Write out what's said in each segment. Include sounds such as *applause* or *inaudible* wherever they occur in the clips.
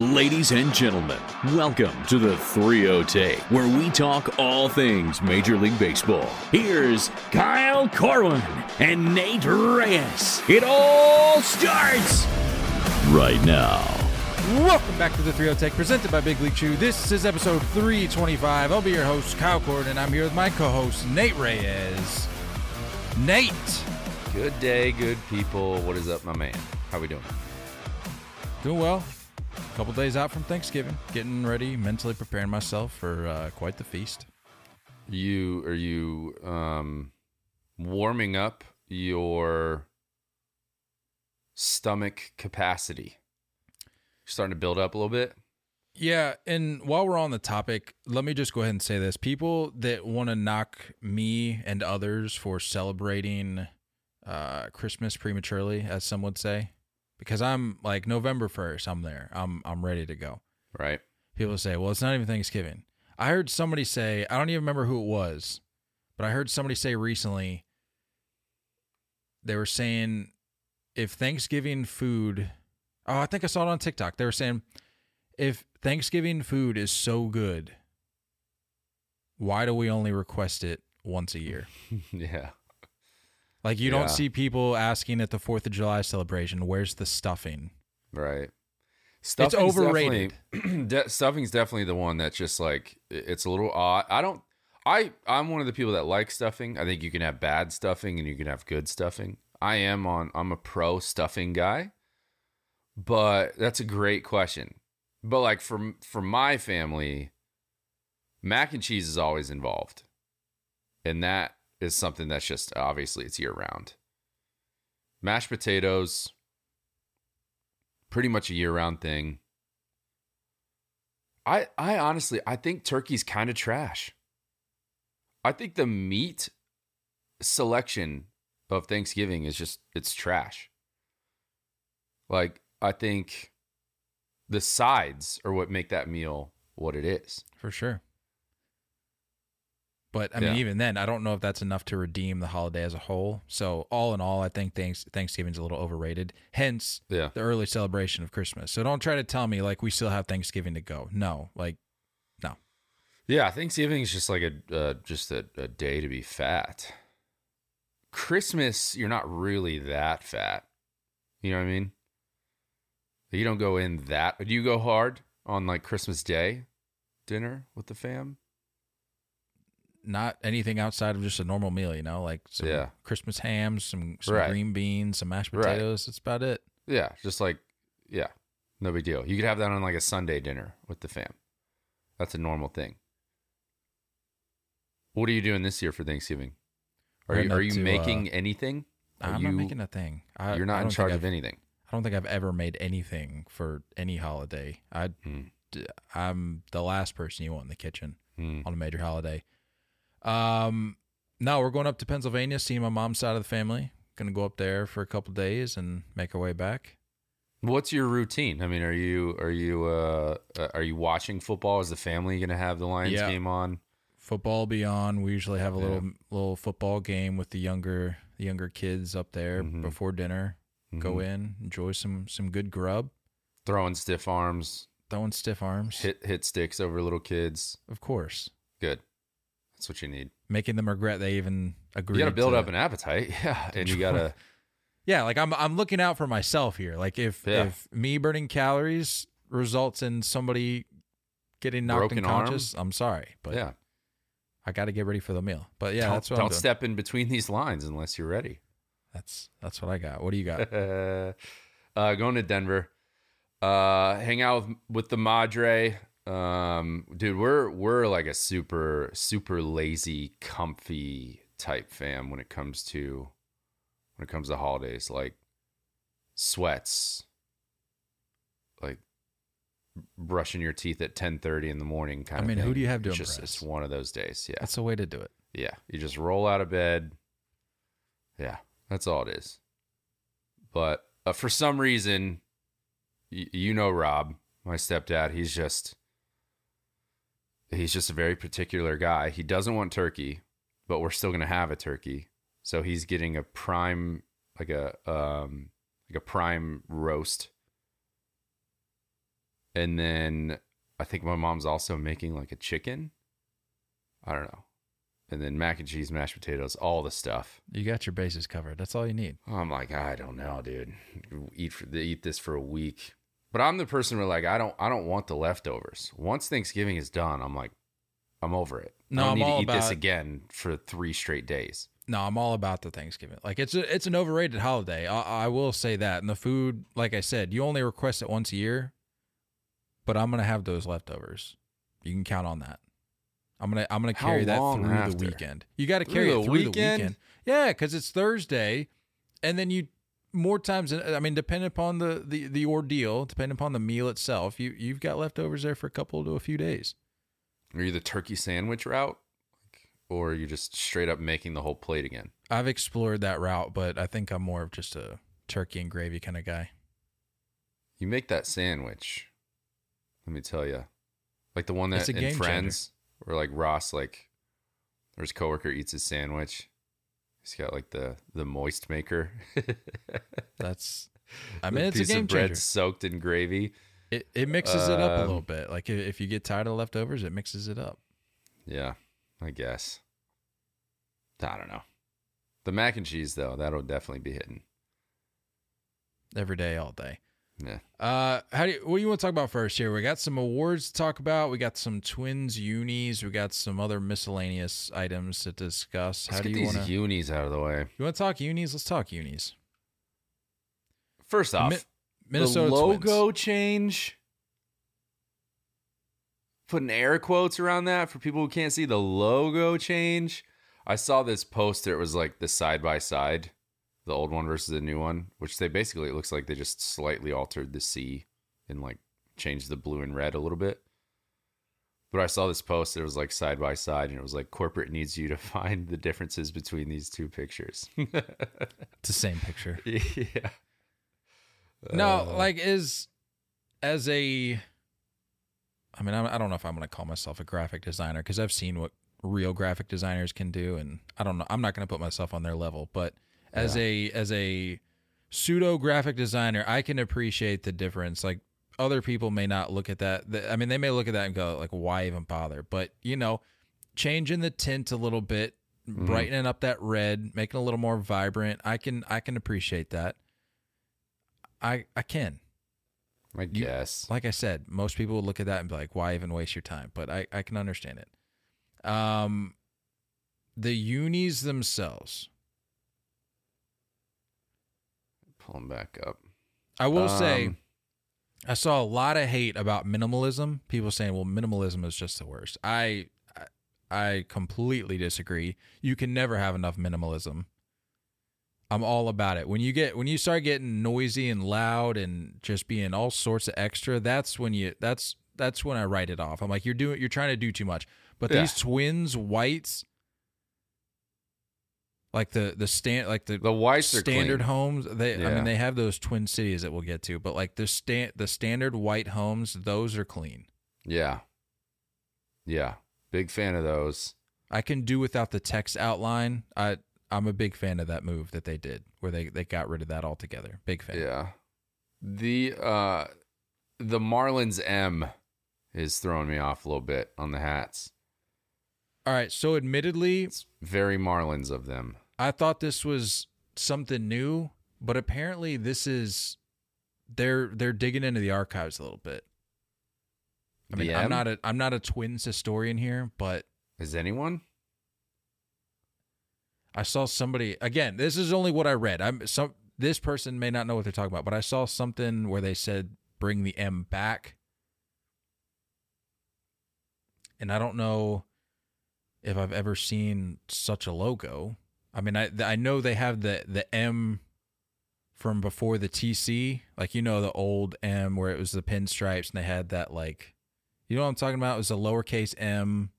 Ladies and gentlemen, welcome to the 3 Take, where we talk all things Major League Baseball. Here's Kyle Corwin and Nate Reyes. It all starts right now. Welcome back to the 3 Take, presented by Big League Chew. This is episode 325. I'll be your host, Kyle Corwin, and I'm here with my co-host, Nate Reyes. Nate, Good day, good people. What is up, my man? How are we doing? doing well. A couple days out from Thanksgiving, getting ready, mentally preparing myself for uh, quite the feast. You are you um warming up your stomach capacity? You're starting to build up a little bit. Yeah, and while we're on the topic, let me just go ahead and say this. People that want to knock me and others for celebrating uh, Christmas prematurely, as some would say, because I'm like November 1st, I'm there. I'm I'm ready to go. Right. People say, "Well, it's not even Thanksgiving." I heard somebody say, I don't even remember who it was, but I heard somebody say recently they were saying if Thanksgiving food Oh, I think I saw it on TikTok. They were saying if Thanksgiving food is so good, why do we only request it once a year? *laughs* yeah. Like you Yeah. don't see people asking at the 4th of July celebration, where's the stuffing? Right. It's overrated. definitely- *clears throat* de- stuffing's definitely the one that's just like it's a little odd. I don't. I I'm one of the people that like stuffing. I think you can have bad stuffing and you can have good stuffing. I am on. I'm a pro stuffing guy, but that's a great question. But like for for my family, mac and cheese is always involved, and that is something that's just obviously it's year round. Mashed potatoes, pretty much a year round thing. I I honestly I think turkey's kind of trash. I think the meat selection of Thanksgiving is just it's trash. Like I think the sides are what make that meal what it is. For sure. But I mean, Yeah. even then, I don't know if that's enough to redeem the holiday as a whole. So, all in all, I think thanks, Thanksgiving's a little overrated. Hence, Yeah. the early celebration of Christmas. So, don't try to tell me like we still have Thanksgiving to go. No, like, no. Yeah, Thanksgiving is just like a uh, just a, a day to be fat. Christmas, you're not really that fat. You know what I mean? You don't go in that. Do you go hard on like Christmas Day dinner with the fam? Not anything outside of just a normal meal, you know, like some Yeah. Christmas hams, some, some Right. green beans, some mashed Right. potatoes. That's about it. Yeah, just like yeah, no big deal. You could have that on like a Sunday dinner with the fam. That's a normal thing. What are you doing this year for Thanksgiving? Are We're you are you to, uh, making anything? Are I'm you, not making a thing. I, You're not in charge of anything. I don't think I've ever made anything for any holiday. I, Hmm. I'm the last person you want in the kitchen Hmm. on a major holiday. Um, no, we're going up to Pennsylvania, seeing my mom's side of the family. Gonna go up there for a couple days and make our way back. What's your routine? I mean, are you are you uh are you watching football? Is the family going to have the Lions Yeah. game on? Football be on. we usually have a Yeah. little little football game with the younger the younger kids up there Mhm. before dinner. Go Mhm. in, enjoy some some good grub, Throwing stiff arms, throwing stiff arms. hit hit sticks over little kids. Of course, Good. That's what you need. making them regret they even agreed. You got to build up an appetite. *laughs* Yeah, and you got to *laughs* Yeah, like I'm I'm looking out for myself here. Like if Yeah. if me burning calories results in somebody getting knocked Broken arm? unconscious, I'm sorry, but yeah. I got to get ready for the meal. But yeah, don't that's what don't step in between these lines unless you're ready. That's that's what I got. What do you got? *laughs* uh, going to Denver. Uh, hang out with, with the Madre. Um, dude, we're we're like a super super lazy, comfy type fam when it comes to when it comes to holidays. Like sweats, like brushing your teeth at ten thirty in the morning. Kind I of. mean, who do you have to It's just impress? it's one of those days. Yeah, That's the way to do it. yeah. You just roll out of bed. Yeah, that's all it is. But uh, for some reason, y- you know Rob, my stepdad, he's just he's just a very particular guy. He doesn't want turkey, but we're still going to have a turkey. So he's getting a prime like a um like a prime roast. And then I think my mom's also making like a chicken. I don't know. And then mac and cheese, mashed potatoes, all the stuff. You got your bases covered. That's all you need. I'm like, I don't know, dude. Eat for, eat this for a week. But I'm the person where like I don't I don't want the leftovers. Once Thanksgiving is done, I'm like, I'm over it. No, I don't I'm need all to eat this again for three straight days. No, I'm all about the Thanksgiving. Like it's a, it's an overrated holiday. I, I will say that. And the food, like I said, you only request it once a year, but I'm gonna have those leftovers. You can count on that. I'm gonna I'm gonna carry that through after? the weekend. You got to carry it through weekend? the weekend. Yeah, because it's Thursday, and then you more times. I mean, depending upon the, the the ordeal, depending upon the meal itself, you you've got leftovers there for a couple to a few days. Are you the turkey sandwich route, or are you just straight up making the whole plate again? I've explored that route, but I think I'm more of just a turkey and gravy kind of guy. You make that sandwich. Let me tell you, like the one that in game changer. Friends, where like Ross, like, or his coworker eats his sandwich. He's got like the the moist maker. *laughs* That's, I mean, it's a game of bread changer. soaked in gravy. It it mixes it up a Um, little bit. Like if, if you get tired of leftovers, it mixes it up. Yeah, I guess. I don't know. The mac and cheese though, that'll definitely be hitting. every day, all day. Yeah. Uh, how do you, what do you want to talk about first here? We got some awards to talk about. We got some twins unis. We got some other miscellaneous items to discuss. Let's how do get you these want to? unis out of the way. You want to talk unis? Let's talk unis. First off, Mi- Minnesota the logo Twins. change. Putting air quotes around that for people who can't see the logo change. I saw this poster. It was like the side by side, the old one versus the new one, which they basically it looks like they just slightly altered the C and like changed the blue and red a little bit. But I saw this post. It was like side by side, and it was like corporate needs you to *laughs* find the differences between these two pictures. *laughs* It's the same picture. *laughs* yeah. No, Uh, like is as a. I mean, I I don't know if I'm going to call myself a graphic designer because I've seen what real graphic designers can do, and I don't know. I'm not going to put myself on their level, but as a as a pseudo graphic designer, I can appreciate the difference. Like other people may not look at that. I mean, they may look at that and go, like, why even bother? But you know, changing the tint a little bit, brightening up that red, making it a little more vibrant. I can I can appreciate that. I I can. I You- guess. Like I said, most people would look at that and be like, "Why even waste your time?" But I I can understand it. Um, the unis themselves, Pull them back up. I will say, Um, I saw a lot of hate about minimalism. People saying, "Well, minimalism is just the worst." I I, I completely disagree. You can never have enough minimalism. I'm all about it. When you get when you start getting noisy and loud and just being all sorts of extra, that's when you that's that's when I write it off. I'm like, you're doing you're trying to do too much. But Yeah. these twins whites, like the the stand like the The whites standard clean. homes they i mean they have those twin cities that we'll get to but like the stand the standard white homes those are clean Yeah. Yeah. Big fan of those. i can do without the text outline i i'm a big fan of that move that they did where they they got rid of that altogether big fan Yeah. The uh the Marlins M is throwing me off a little bit on the hats. All right so admittedly It's very Marlins of them. i thought this was something new but apparently this is they're they're digging into the archives a little bit i mean i'm not a i'm not a twins historian here but Is anyone? I saw somebody again. This is only what I read. I'm some. This person may not know what they're talking about, but I saw something where they said bring the M back, and I don't know if I've ever seen such a logo. I mean, I I know they have the the M from before the TC, like you know the old M where it was the pinstripes and they had that like, you know what I'm talking about? It was a lowercase M.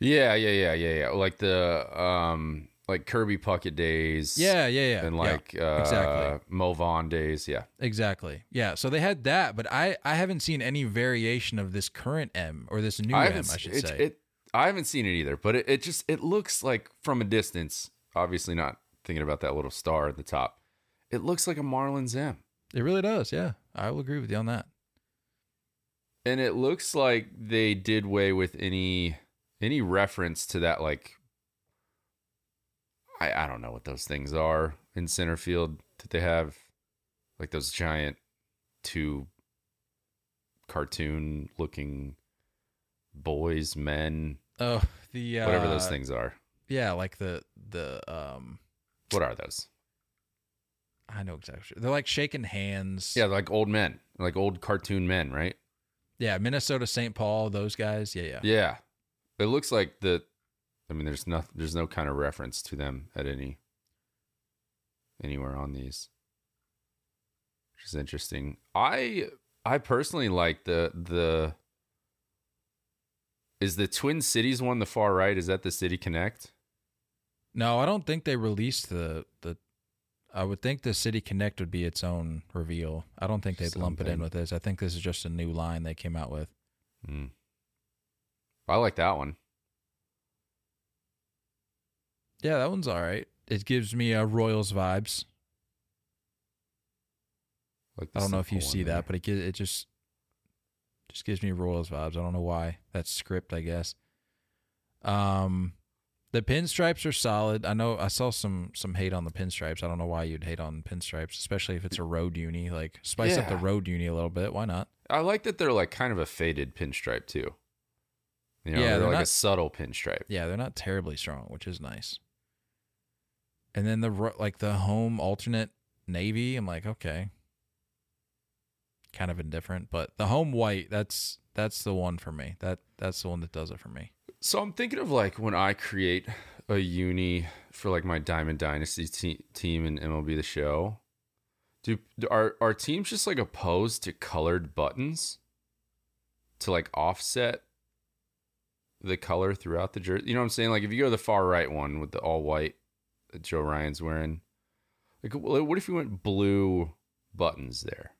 Yeah, yeah, yeah, yeah, yeah. Like the um like Kirby Puckett days. Yeah, yeah, yeah. And yeah, like uh exactly. Mo Vaughn days. Yeah. Exactly. Yeah. So they had that, but I I haven't seen any variation of this current M or this new I M. I should say. It, I haven't seen it either, but it, it just it looks like from a distance, obviously not thinking about that little star at the top. It looks like a Marlins M. It really does. Yeah, I will agree with you on that. And it looks like they did away with any any reference to that like I I don't know what those things are in center field that they have like those giant two cartoon looking boys, men, Oh, the uh, whatever those things are. Yeah, like the the um. What are those? I know exactly. They're like shaking hands. Yeah, they're like old men, like old cartoon men, right? Yeah, Minnesota St. Paul, those guys. Yeah, yeah. Yeah. It looks like the I mean there's no there's no kind of reference to them at any anywhere on these. Which is interesting. I I personally like the the is the Twin Cities one the far right? Is that the City Connect? No, I don't think they released the the. I would think the City Connect would be its own reveal. I don't think they'd lump it in with this. I think this is just a new line they came out with. Hmm. I like that one. Yeah, that one's all right. It gives me uh, Royals vibes. Like I don't know if you see there. that, but it it just just gives me Royals vibes. I don't know why. That's script, I guess. Um, the pinstripes are solid. I know I saw some some hate on the pinstripes. I don't know why you'd hate on pinstripes, especially if it's a road uni. Like spice up the road uni a little bit. Why not? I like that they're like kind of a faded pinstripe too. You know, Yeah, they're, they're like a subtle pinstripe. Yeah, they're not terribly strong, which is nice. And then the like the home alternate navy, I'm like, okay, kind of indifferent, but the home white, that's that's the one for me. That that's the one that does it for me. So I'm thinking of like when I create a uni for like my Diamond Dynasty te- team in MLB the Show. Do are are teams just like opposed to colored buttons to like offset the color throughout the jersey? You know what I'm saying? Like if you go to the far right one with the all white that Joe Ryan's wearing, like what if you went blue buttons there?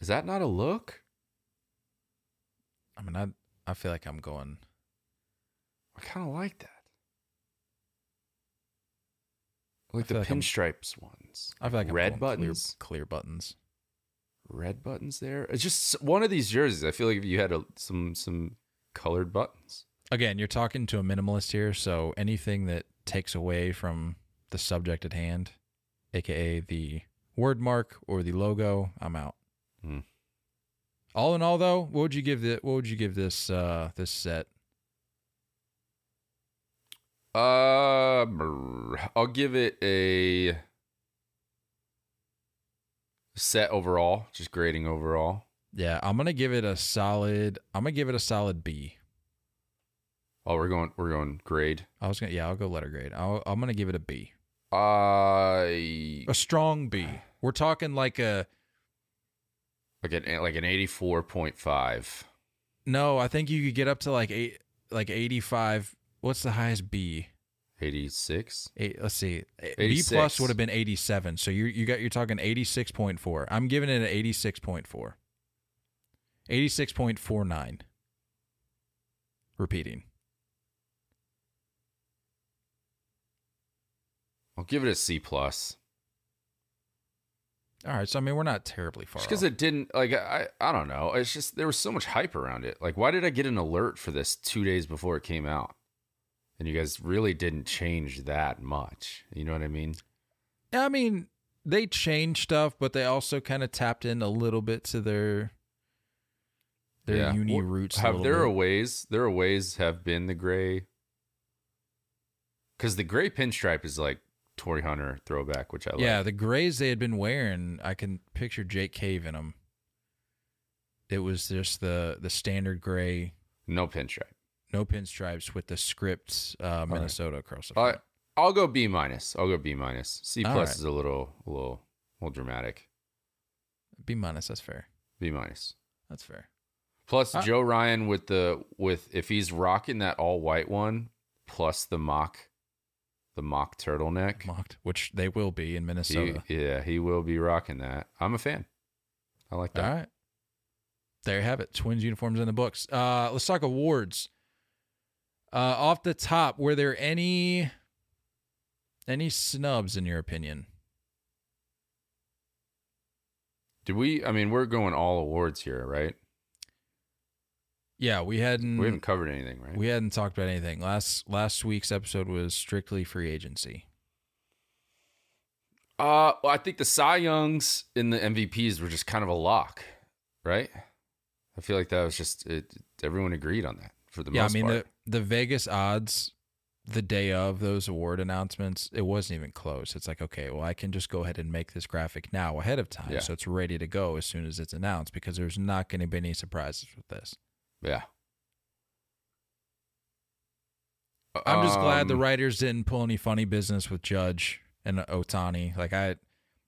Is that not a look? I mean, I I feel like I'm going. I kind of like that. Like the like I'm- pinstripes ones. I feel like I'm red going clear- buttons. clear, buttons. Red buttons there. It's just one of these jerseys. I feel like if you had a, some some colored buttons. Again, you're talking to a minimalist here, so anything that takes away from the subject at hand, aka the word mark or the logo, I'm out. Hmm. All in all, though, what would you give the what would you give this uh this set? Uh, I'll give it a set overall, just grading overall. Yeah, I'm gonna give it a solid. I'm gonna give it a solid B. Oh, we're going we're going grade. I was gonna yeah, I'll go letter grade. I'll, I'm gonna give it a B, I a strong B. We're talking like a like an like an eighty four point five. no. I think you could get up to like eight, like 85. What's the highest B? 86 Eight, let's see. B plus would have been 87. So you you got you're talking 86.4. I'm giving it an 86.4. 86.49. Repeating. I'll give it a C plus. All right, so I mean we're not terribly far. Because it didn't like I I don't know. It's just there was so much hype around it. Like, why did I get an alert for this two days before it came out? And you guys really didn't change that much. You know what I mean? I mean, they changed stuff, but they also kind of tapped in a little bit to their their uni Well, roots. Have there bit. are ways there are ways have been the gray because the gray pinstripe is like Torii Hunter throwback, which I like. Yeah, the grays they had been wearing, I can picture Jake Cave in them. It was just the the standard gray, no pinstripe. no pinstripes with the script uh, Minnesota across the front. right, I'll go B minus. I'll go B minus. C plus right. is a little, a little, a little dramatic. B minus, that's fair. B minus. That's fair. Plus Uh, Joe Ryan with the with if he's rocking that all white one, plus the mock, the mock turtleneck. Mocked, which they will be in He, Minnesota. yeah, he will be rocking that. I'm a fan. I like that. All right. There you have it. Twins uniforms in the books. Uh, let's talk awards. Uh, off the top, were there any any snubs in your opinion? Did we? I mean, we're going all awards here, right? Yeah, we hadn't We haven't covered anything, right? We hadn't talked about anything. Last last week's episode was strictly free agency. Uh, well, I think the Cy Youngs and the MVPs were just kind of a lock, right? I feel like that was just it, everyone agreed on that for the most part. yeah, I mean part. the the Vegas odds the day of those award announcements, it wasn't even close. It's like, okay, well, I can just go ahead and make this graphic now ahead of time, Yeah. so it's ready to go as soon as it's announced because there's not going to be any surprises with this. Yeah. I'm just glad the Um, writers didn't pull any funny business with Judge and Ohtani. Like I,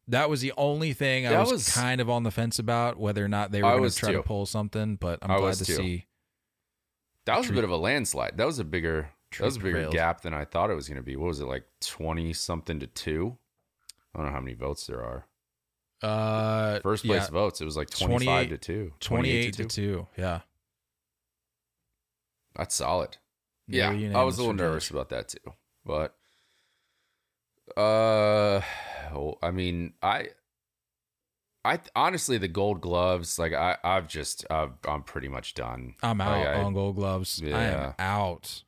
that was the only thing I was, was- kind of on the fence about whether or not they were going to try too. to pull something. But I'm I glad to too. see. That was a bit of a landslide. That was a bigger that was a bigger prevailed. gap than I thought it was going to be. What was it like twenty something to two? I don't know how many votes there are. Uh, First place yeah, votes, it was like twenty five to two. 28 to 2. two. Yeah, That's solid. Yeah, Yeah, I was a little nervous Judge. about that too, but uh, well, I mean, I, I honestly the Gold Gloves, like I, I've just, I've, I'm pretty much done. I'm out Like, I, on Gold Gloves. I am Yeah. out.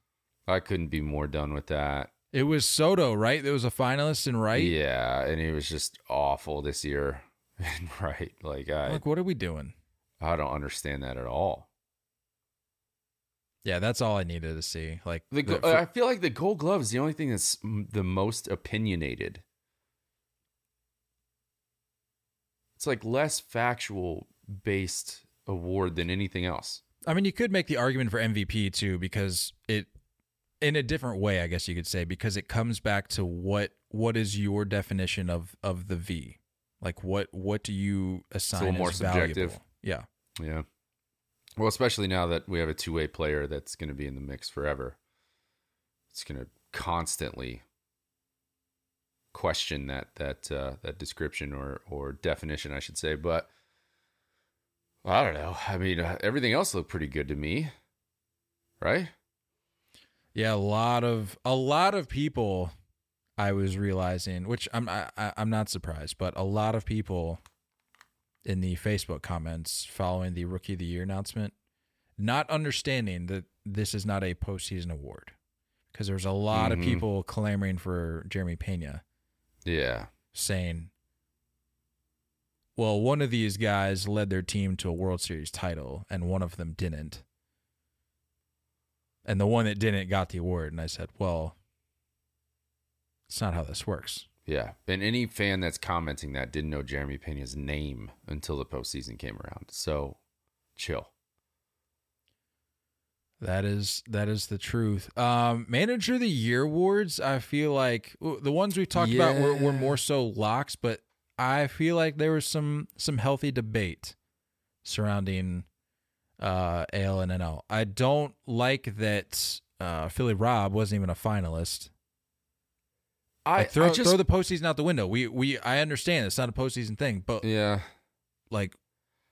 I couldn't be more done with that. It was Soto, right? There was a finalist in right. Yeah, and it was just awful this year. *laughs* right, like I, Like, what are we doing? I don't understand that at all. Yeah, that's all I needed to see. Like The, the- I feel like the Gold Glove is the only thing that's the most opinionated. It's like less factual based award than anything else. I mean, you could make the argument for MVP too, because it, in a different way, I guess you could say, because it comes back to what what is your definition of of the V, like what what do you assign little more as subjective. Yeah, Yeah. Well, especially now that we have a two way player that's going to be in the mix forever. It's going to constantly question that that uh, that description or or definition, I should say. But I don't know. I mean, uh, everything else looked pretty good to me, right? yeah. A lot of a lot of people, I was realizing, which I'm I, I- I'm not surprised, but a lot of people in the Facebook comments following the Rookie of the Year announcement, not understanding that this is not a postseason award, because there's a lot of Mhm. people clamoring for Jeremy Pena, Yeah. saying, "Well, one of these guys led their team to a World Series title, and one of them didn't." And the one that didn't got the award, and I said, "Well, it's not how this works." Yeah. And any fan that's commenting that didn't know Jeremy Pena's name until the postseason came around. So chill. That is that is the truth. Um, Manager of the Year awards, I feel like the ones we've talked about were, were more so locks, but I feel like there was some some healthy debate surrounding uh, AL and NL. I don't like that uh, Philly Rob wasn't even a finalist. I, Like, throw I just, throw the postseason out the window. We we I understand it's not a postseason thing, but yeah. like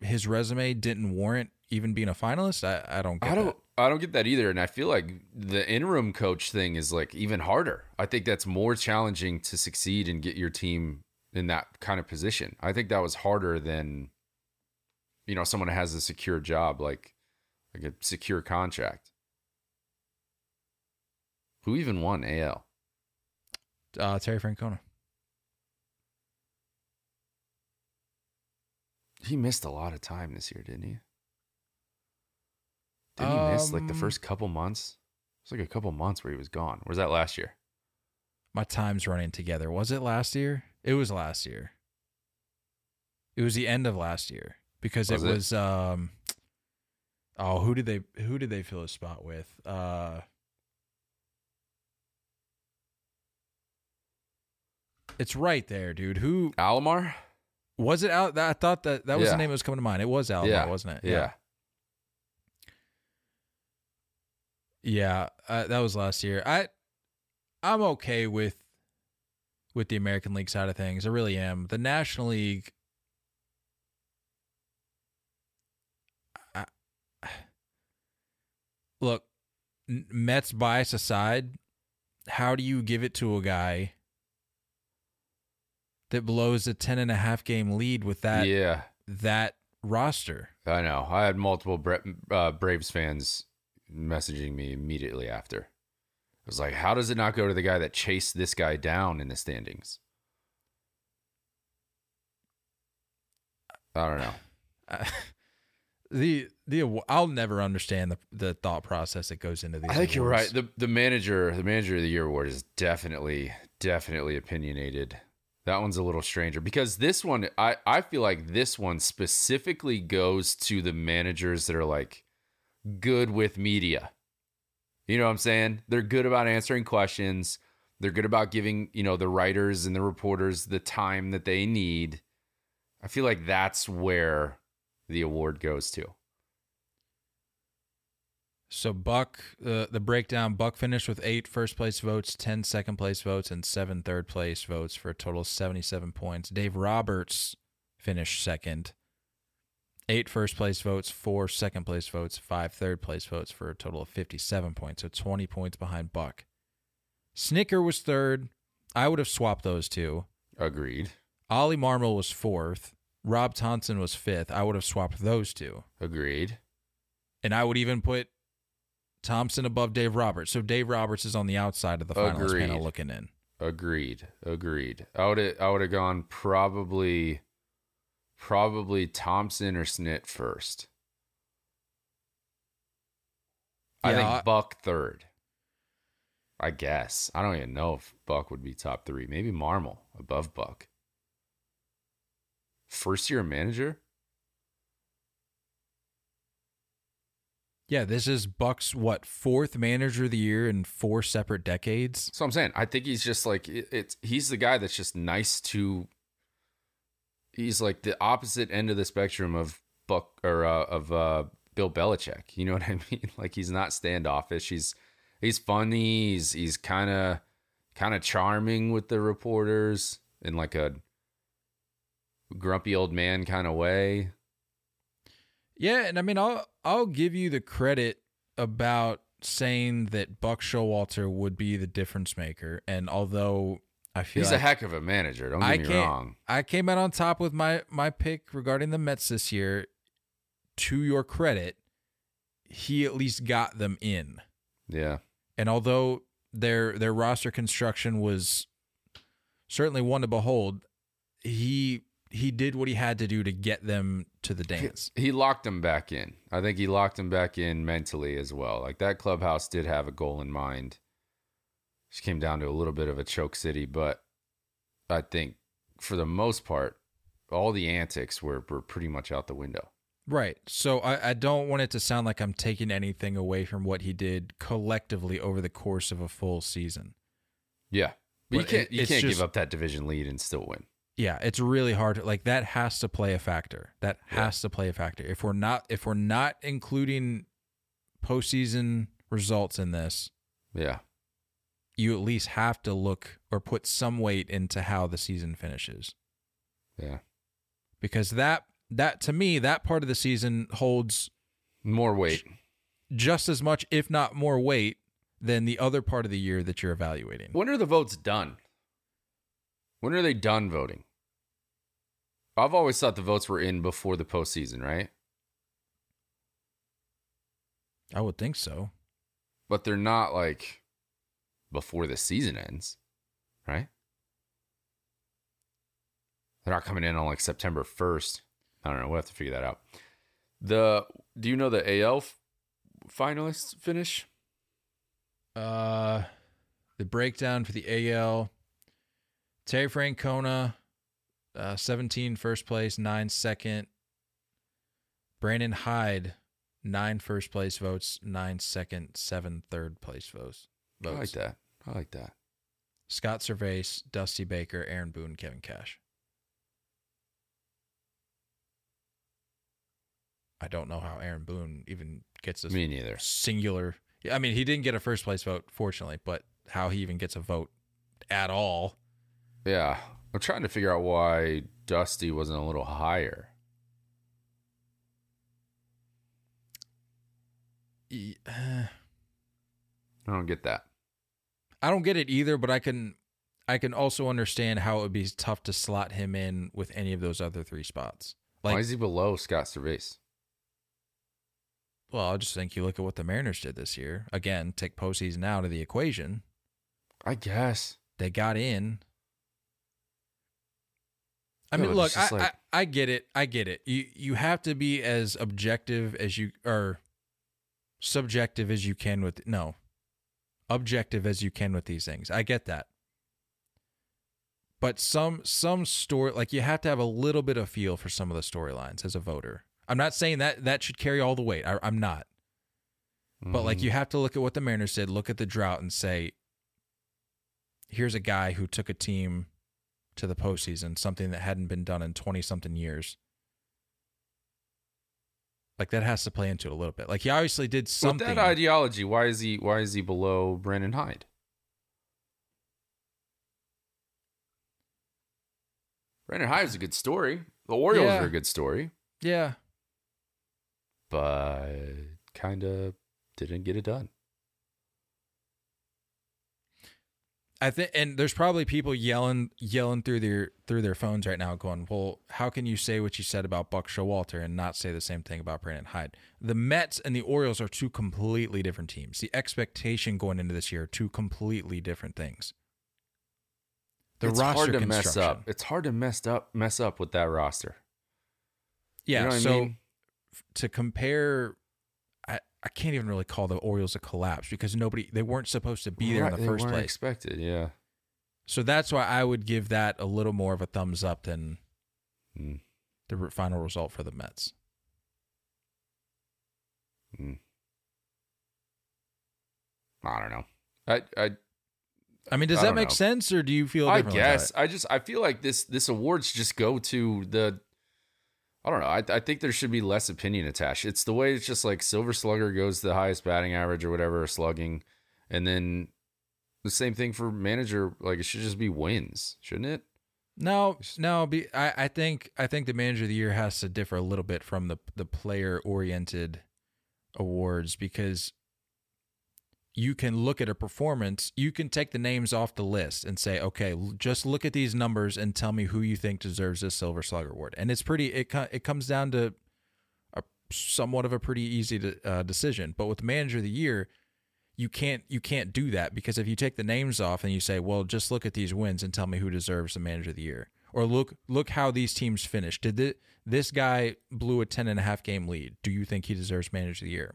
his resume didn't warrant even being a finalist. I, I don't get I don't that. I don't get that either. And I feel like the interim coach thing is like even harder. I think that's more challenging to succeed and get your team in that kind of position. I think that was harder than you know, someone has a secure job, like like a secure contract. Who even won AL? Uh, Terry Francona. He missed a lot of time this year, didn't he? Didn't he miss like the Um, first couple months? It was like a couple months where he was gone. Or was that last year? my time's running together. Was it last year? It was last year. It was the end of last year because Was it it? was um oh who did they who did they fill a spot with? Uh It's right there, dude. Who Alomar? was it out? I thought that that was Yeah. the name that was coming to mind. It was Alomar, yeah, wasn't it? Yeah. Yeah, uh, that was last year. I I'm okay with with the American League side of things. I really am. The National League I, *sighs* Look, Mets bias aside, how do you give it to a guy that blows a 10 and a half game lead with that yeah. that roster? I know. I had multiple Bra- uh, Braves fans messaging me immediately after. I was like, how does it not go to the guy that chased this guy down in the standings? I don't know. *laughs* The the I'll never understand the the thought process that goes into these. I think you're right. The the manager, the manager of the year award is definitely definitely opinionated. That one's a little stranger because this one I I feel like this one specifically goes to the managers that are like good with media. You know what I'm saying? They're good about answering questions. They're good about giving, you know, the writers and the reporters the time that they need. I feel like that's where the award goes to. So Buck, uh, the breakdown: Buck finished with eight first place votes, 10 second place votes, and seven third place votes for a total of seventy seven points. Dave Roberts finished second, eight first place votes, four second place votes, five third place votes for a total of fifty seven points. So twenty points behind Buck. Snitker was third. I would have swapped those two. Agreed. Ollie Marmol was fourth. Rob Thomson was fifth. I would have swapped those two. Agreed. And I would even put Thomson above Dave Roberts. So Dave Roberts is on the outside of the finals Agreed. panel looking in. Agreed. Agreed. I would I would have gone probably probably Thomson or Snit first. I think I- Buck third. I guess. I don't even know if Buck would be top three. Maybe Marmol above Buck. First year manager? Yeah, this is Buck's what fourth manager of the year in four separate decades. So I'm saying, I think he's just like it, it's. He's the guy that's just nice to. He's like the opposite end of the spectrum of Buck or uh, of uh, Bill Belichick. You know what I *laughs* mean? Like he's not standoffish. He's he's funny. He's he's kind of kind of charming with the reporters in like a grumpy old man kind of way. Yeah, and I mean I'll I'll give you the credit about saying that Buck Showalter would be the difference maker. And although I feel He's like a heck of a manager. Don't get I me wrong. I came out on top with my my pick regarding the Mets this year. To your credit, he at least got them in. Yeah, And although their their roster construction was certainly one to behold, he he did what he had to do to get them to the dance. he locked them back in. I think he locked them back in mentally as well. Like that clubhouse did have a goal in mind. Just came down to a little bit of a choke city, but I think for the most part, all the antics were, were pretty much out the window. Right. So I, I don't want it to sound like I'm taking anything away from what he did collectively over the course of a full season. Yeah. But you can't it- you can't just- give up that division lead and still win. Yeah, it's really hard. To, like that has to play a factor. That Yeah. has to play a factor. If we're not if we're not including postseason results in this, Yeah. you at least have to look or put some weight into how the season finishes. Yeah. Because that that to me, that part of the season holds More weight. just as much, if not more weight, than the other part of the year that you're evaluating. When are the votes done? When are they done voting? I've always thought the votes were in before the postseason, right? I would think so. but they're not like before the season ends, right? They're not coming in on like September 1st. I don't know. We'll have to figure that out. The do you know the AL f- finalists finish? Uh the breakdown for the AL. Terry Francona, uh, 17 first place, nine second. Brandon Hyde, nine first place votes, nine second, seven third place votes. I like that. I like that. Scott Servais, Dusty Baker, Aaron Boone, Kevin Cash. I don't know how Aaron Boone even gets this. Me neither. singular. I mean, he didn't get a first place vote, fortunately, but how he even gets a vote at all. Yeah. I'm trying to figure out why Dusty wasn't a little higher. *sighs* I don't get that. I don't get it either, but I can I can also understand how it would be tough to slot him in with any of those other three spots. why is he below Scott Servais? well, I just think you look at what the Mariners did this year. Again, take postseason out of the equation. I guess. They got in. I mean, look, I, like- I I get it. I get it. You you have to be as objective as you or subjective as you can with no, objective as you can with these things. I get that. But some some story like you have to have a little bit of feel for some of the storylines as a voter. I'm not saying that that should carry all the weight. I, I'm not. But like you mm-hmm. have to look at what the Mariners did, look at the drought, and say, here's a guy who took a team to the postseason, something that hadn't been done in twenty something years. Like that has to play into it a little bit. Like he obviously did With something. that ideology, why is he why is he below Brandon Hyde? Brandon Hyde is a good story. The Orioles Yeah. are a good story, yeah, but kind of didn't get it done. I think, and there's probably people yelling, yelling through their through their phones right now, going, "Well, how can you say what you said about Buck Showalter and not say the same thing about Brandon Hyde?" The Mets and the Orioles are two completely different teams. The expectation going into this year are two completely different things. The it's roster hard to mess up. It's hard to mess up mess up with that roster. Yeah, you know what so I mean? to compare, I, can't even really call the Orioles a collapse because nobody they weren't supposed to be there Right, in the first place. Expected, yeah. So that's why I would give that a little more of a thumbs up than Mm, the final result for the Mets. mm. I don't know. I I I mean, does I that make know. sense, or do you feel? I guess? I just I feel like this this awards just go to the I don't know. I I think there should be less opinion attached. It's the way it's just like Silver Slugger goes to the highest batting average or whatever or slugging, and then the same thing for manager. Like it should just be wins, shouldn't it? No, no. Be, I, I think I think the manager of the year has to differ a little bit from the the player oriented awards because you can look at a performance. You can take the names off the list and say, okay, just look at these numbers and tell me who you think deserves this Silver Slugger award. And it's pretty. It it comes down to a somewhat of a pretty easy de- uh, decision. But with manager of the year, you can't you can't do that because if you take the names off and you say, well, just look at these wins and tell me who deserves the manager of the year, or look look how these teams finished. Did the, this guy blew a 10 and a half game lead? Do you think he deserves manager of the year?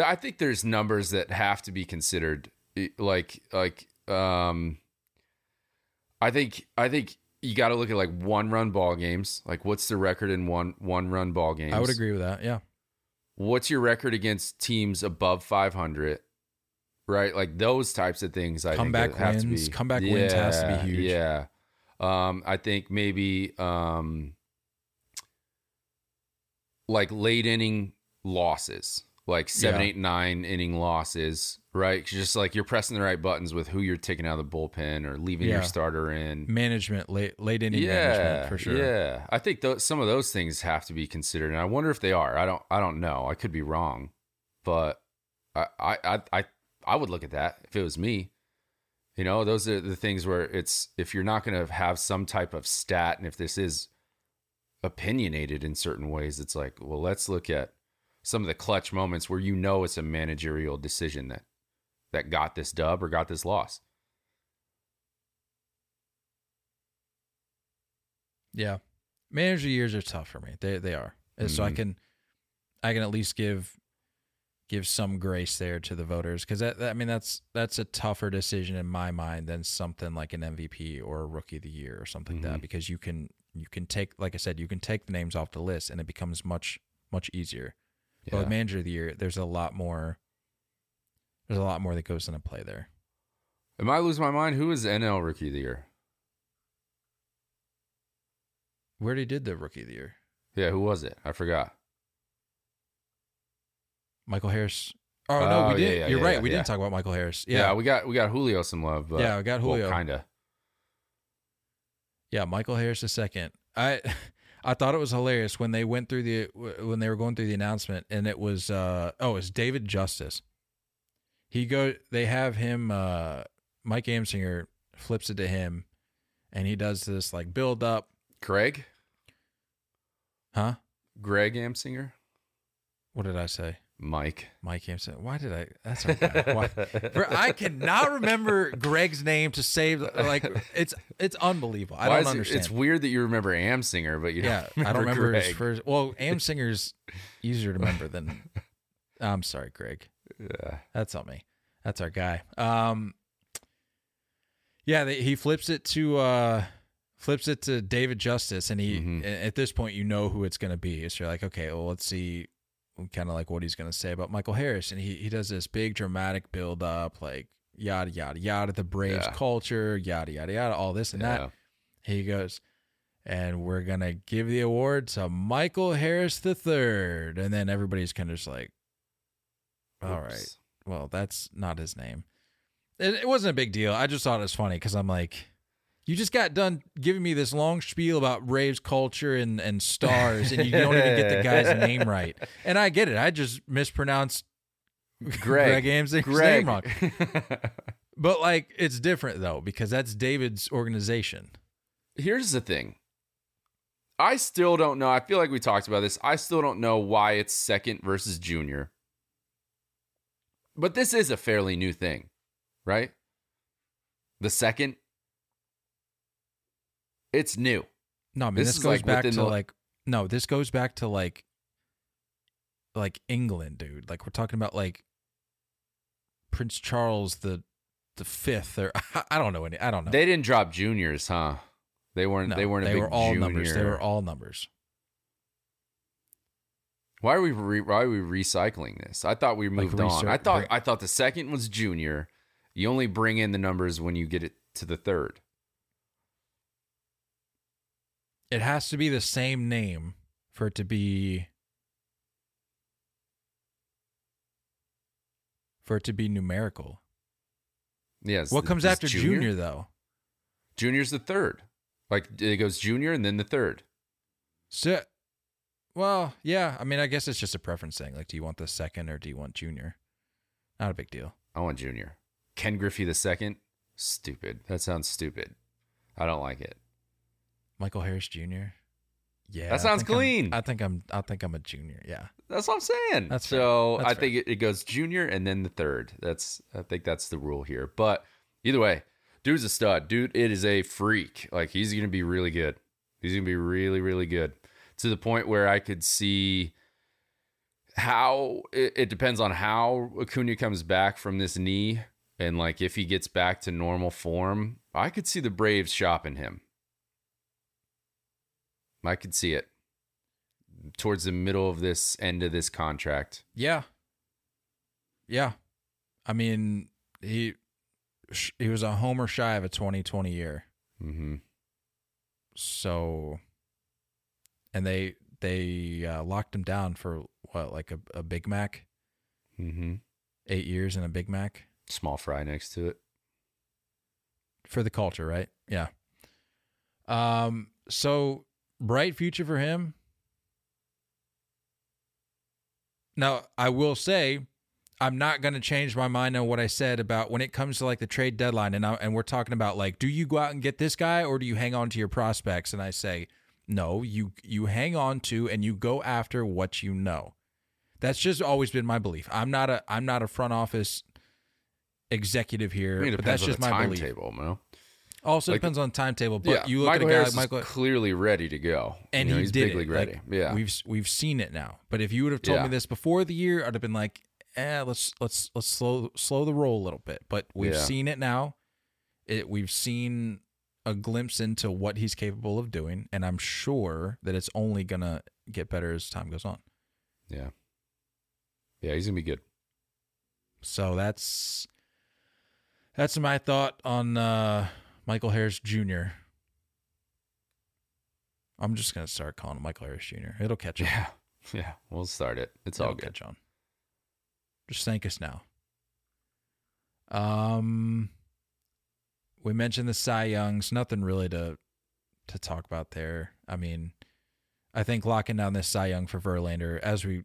I think there's numbers that have to be considered. Like like um, I think I think you got to look at like one run ball games. Like what's the record in one one run ball games? I would agree with that. Yeah. what's your record against teams above 500 right like those types of things i Comeback think have wins- to be comeback wins has to be huge. yeah um i think maybe um like late inning losses like seven Yeah. eight nine inning losses right just like you're pressing the right buttons with who you're taking out of the bullpen or leaving Yeah. your starter in Management, late late inning management for sure. yeah, I think those, some of those things have to be considered, and I wonder if they are. I don't. I don't know. I could be wrong, but I I I, I would look at that if it was me. You know, those are the things where it's if you're not going to have some type of stat, and if this is opinionated in certain ways, it's like, well, let's look at some of the clutch moments where you know it's a managerial decision that that got this dub or got this loss. Yeah. Manager years are tough for me. They they are. And So I Mhm. can I can at least give give some grace there to the voters because that, that- I mean that's that's a tougher decision in my mind than something like an MVP or a Rookie of the Year or something like that because you can you can take like I said you can take the names off the list and it becomes much much easier. But with Manager of the Year, there's a lot more. There's a lot more that goes into play there. Am I losing my mind? Who is NL Rookie of the Year? Where did he did the Rookie of the Year, Yeah, who was it? I forgot. Michael Harris. Oh no, Oh, we did. yeah, You're yeah, right. yeah, we yeah. didn't talk about Michael Harris. Yeah, Yeah, we got we got Julio some love. But, Yeah, we got Julio. kind of. Yeah, Michael Harris the second. I *laughs* I thought it was hilarious when they went through the when they were going through the announcement and it was uh oh it's David Justice. He go they have him uh Mike Amsinger flips it to him and he does this like build up, Greg, huh? Greg Amsinger, What did I say? Mike. Mike Amsinger. Why did I that's okay. Why, Bro, I cannot remember Greg's name to save like it's it's unbelievable. I Why don't is it- understand. It's weird that you remember Amsinger, but you don't yeah, remember I don't remember Greg. his first. Well, Amsinger's easier to remember than. I'm sorry, Greg. Yeah. That's on me. That's our guy. Um, yeah, they, he flips it to uh, flips it to David Justice, and he Mhm. at this point you know who it's going to be. So you're like, okay, well, let's see, kind of like what he's going to say about Michael Harris, and he he does this big dramatic build up, like yada yada yada, the Braves Yeah. culture, yada yada yada, all this and that. He goes, and we're gonna give the award to Michael Harris the third, and then everybody's kind of just like, all right, Oops. well, that's not his name. It, it wasn't a big deal. I just thought it was funny because I'm like, you just got done giving me this long spiel about Braves culture and and stars, and you don't even get the guy's *laughs* name right. And I get it. I just mispronounced Greg. Greg Greg. name wrong. *laughs* But like, it's different though because that's David's organization. Here's the thing. I still don't know. I feel like we talked about this. I still don't know why it's second versus junior. But this is a fairly new thing, right? The second. It's new. No, I mean This this, goes like, back to the- like no, this goes back to like like England, dude. Like we're talking about like Prince Charles the the fifth, or *laughs* I don't know any. I don't know. They didn't drop juniors, huh? They weren't. No, they weren't a They big were all junior. numbers. They were all numbers. Why are we re- why are we recycling this? I thought we moved on. research- I thought I thought the second was junior. You only bring in the numbers when you get it to the third. It has to be the same name for it to be for it to be numerical. Yes. what comes after junior? though? Junior's the third. Like it goes junior and then the third. So, well, yeah. I mean, I guess it's just a preference thing. Like, do you want the second or do you want junior? Not a big deal. I want junior. Ken Griffey the second. Stupid. That sounds stupid. I don't like it. Michael Harris Jr. Yeah, That I sounds I'm- clean. I think I'm. I think I'm a junior. Yeah. That's what I'm saying. That's so That's I think it, it goes junior and then the third. That's I think that's the rule here. But either way, dude's a stud. Dude, it is a freak. Like he's gonna be really good. He's gonna be really, really good. To the point where I could see how it, it depends on how Acuna comes back from this knee and like if he gets back to normal form, I could see the Braves shopping him. I could see it towards the middle of this end of this contract. Yeah. Yeah. I mean, he he was a homer shy of a 2020 year. Mm-hmm. So, and they they uh, locked him down for what, like a, a Big Mac, Mm-hmm. eight years in a Big Mac Small fry next to it. for the culture, right? Yeah. Um. So bright future for him. Now, I will say, I'm not going to change my mind on what I said about when it comes to like the trade deadline, and I, and we're talking about like, do you go out and get this guy, or do you hang on to your prospects? And I say, no, you you hang on to and you go after what you know. That's just always been my belief. I'm not a I'm not a front office executive here, I mean, but that's just my belief. timetable, Mo. Also Like- depends on timetable, but yeah, you look Michael at a guy Harris like Michael, clearly ready to go, and You know, he he's did big league Like, ready. yeah, we've we've seen it now. But if you would have told Yeah. me this before the year, I'd have been like, eh, let's let's let's slow slow the roll a little bit. But we've Yeah. seen it now. It we've seen a glimpse into what he's capable of doing, and I'm sure that it's only gonna get better as time goes on. Yeah. Yeah, he's gonna be good. So that's that's my thought on uh, Michael Harris Jr. I'm just gonna start calling him Michael Harris Jr. It'll catch on. Yeah. Yeah. We'll start it. It's all It'll good. catch on. Just thank us now. Um, we mentioned the Cy Youngs. Nothing really to to talk about there. I mean, I think locking down this Cy Young for Verlander, as we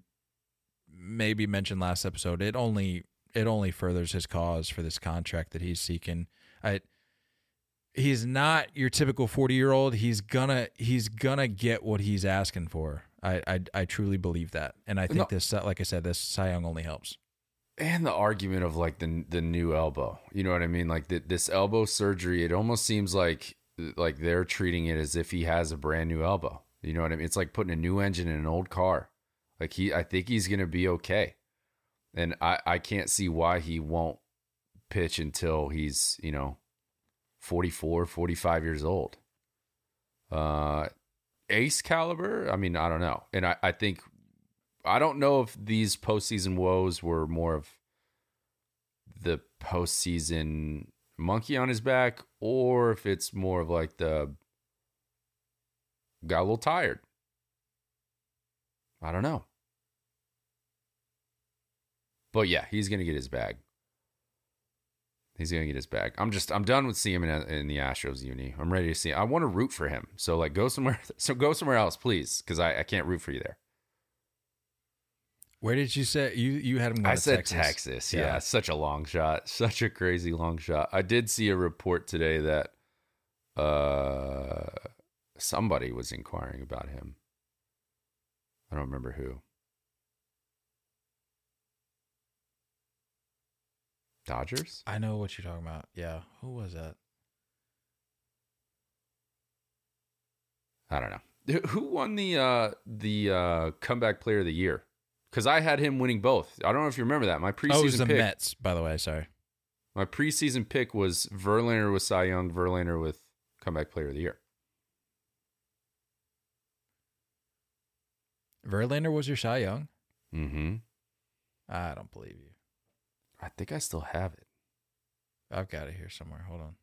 maybe mentioned last episode, it only it only furthers his cause for this contract that he's seeking. I he's not your typical 40 year old he's gonna he's gonna get what he's asking for. I, I i truly believe that. And i think No. this like i said this cy young only helps. And the argument of like the the new elbow. You know what i mean? Like the, this elbow surgery it almost seems like like they're treating it as if he has a brand new elbow. You know what i mean? It's like putting a new engine in an old car. Like he i think he's gonna be okay. And i i can't see why he won't pitch until he's you know 44 45 years old uh ace caliber i mean i don't know and i i think I don't know if these postseason woes were more of the postseason monkey on his back, or if it's more of like the got a little tired. I don't know. But yeah, he's gonna get his bag. He's gonna get his bag. I'm just I'm done with seeing him in, in the Astros uni. I'm ready to see. I want to root for him. So like go somewhere. *laughs* So go somewhere else, please, because I, I can't root for you there. where did you say you you had him I said texas, Texas. Yeah. such a long shot. *laughs* Such a crazy long shot. I did see a report today that uh somebody was inquiring about him. I don't remember who. Dodgers? i know what you're talking about yeah who was that I don't know. Who- won the uh the uh comeback player of the year? Cuz I had him winning both. I don't know if you remember that. My preseason oh it was the pick mets by the way sorry My preseason pick was Verlander with Cy Young, Verlander with comeback player of the year. verlander was your cy young Mm-hmm. i don't believe you I think I still have it. i've got it here somewhere hold on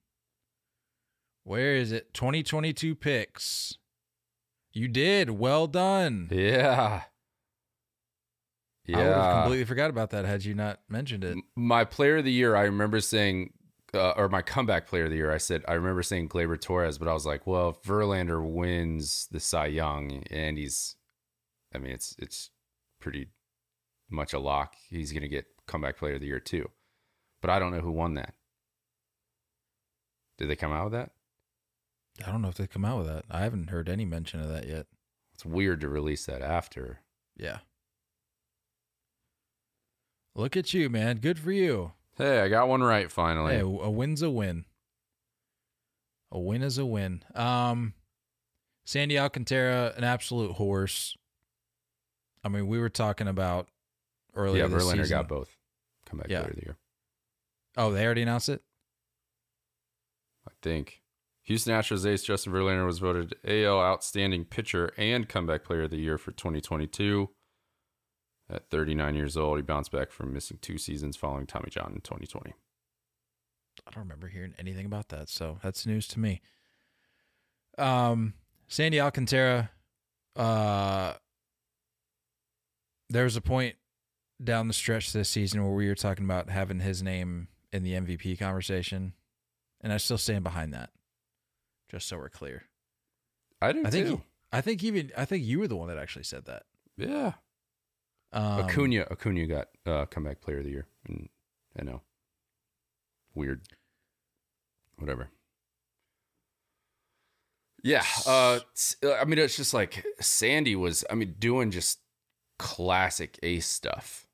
where is it 2022 picks you did well done Yeah. Yeah. I would have completely forgot about that had you not mentioned it. My player of the year, I remember saying, uh, or my comeback player of the year, I said, I remember saying Gleyber Torres, but I was like, well, if Verlander wins the Cy Young and he's, I mean, it's, it's pretty much a lock. He's going to get comeback player of the year too. But I don't know who won that. Did they come out with that? I don't know if they come out with that. I haven't heard any mention of that yet. It's weird to release that after. Yeah. Look at you, man. Good for you. Hey, I got one right finally. Hey, a win's a win. A win is a win. Um, Sandy Alcantara, an absolute horse. I mean, we were talking about earlier. yeah, this Verlander season. got both comeback Yeah. player of the year. Oh, they already announced it. I think. Houston Astros ace Justin Verlander was voted AL Outstanding Pitcher and Comeback Player of the Year for 2022. At 39 years old, he bounced back from missing two seasons following Tommy John in 2020. I don't remember hearing anything about that, so that's news to me. Um, Sandy Alcantara, uh, there was a point down the stretch this season where we were talking about having his name in the MVP conversation, and I still stand behind that. Just so we're clear, I do I think too. I think even I think you were the one that actually said that. yeah. Um, Acuna Acuna got uh, Comeback Player of the Year. And I know. Weird. Whatever. Yeah. Uh, I mean, it's just like Sandy was, I mean, doing just classic ace stuff.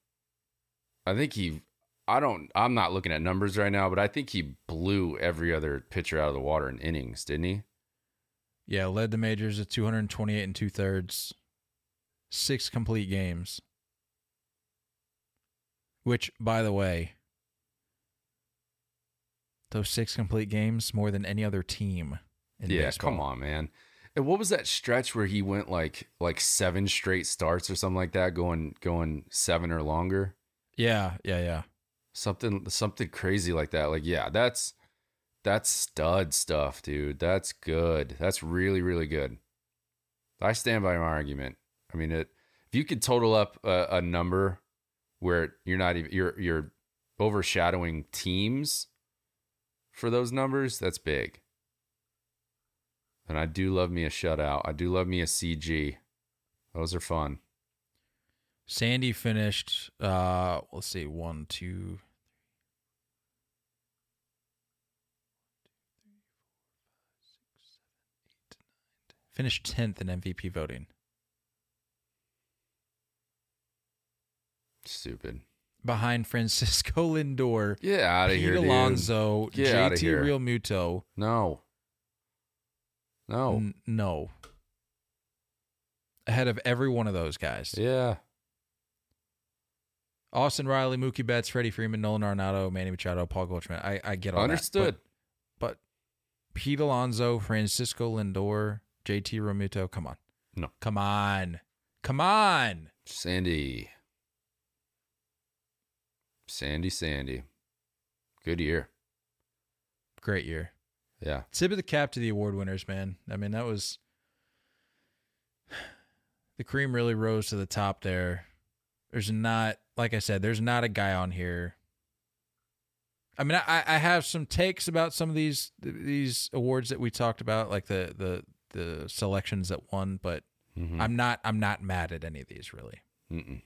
I think he, I don't, I'm not looking at numbers right now, but I think he blew every other pitcher out of the water in innings, didn't he? Yeah, led the majors at 228 and two thirds, six complete games. Which, by the way, those six complete games more than any other team. In yeah, baseball. come on, man. And what was that stretch where he went like like seven straight starts or something like that, going going seven or longer? Yeah, yeah, yeah. Something something crazy like that. Like, yeah, that's that's stud stuff, dude. That's good. That's really, really good. I stand by my argument. I mean, it. If you could total up a, a number where you're not even you're you're overshadowing teams for those numbers, that's big. And I do love me a shutout. I do love me a CG. Those are fun. Sandy finished. Uh, let's see, one, two, finished tenth in MVP voting. Stupid. behind Francisco *laughs* Lindor, Get out of Pete here, dude. Alonso, Get JT here. Realmuto. No. No. N- no. Ahead of every one of those guys. Yeah. Austin Riley, Mookie Betts, Freddie Freeman, Nolan Arenado, Manny Machado, Paul Goldschmidt. I, I get all Understood. that. But, but Pete Alonso, Francisco Lindor, JT Realmuto, come on. No. Come on. Come on. Sandy. Sandy, Sandy. Good year. Great year. Yeah. Tip of the cap to the award winners, man. I mean, that was *sighs* the cream really rose to the top there. There's not, like I said, there's not a guy on here. I mean, I, I have some takes about some of these these awards that we talked about, like the the the selections that won, but Mhm. I'm not I'm not mad at any of these really. Nope.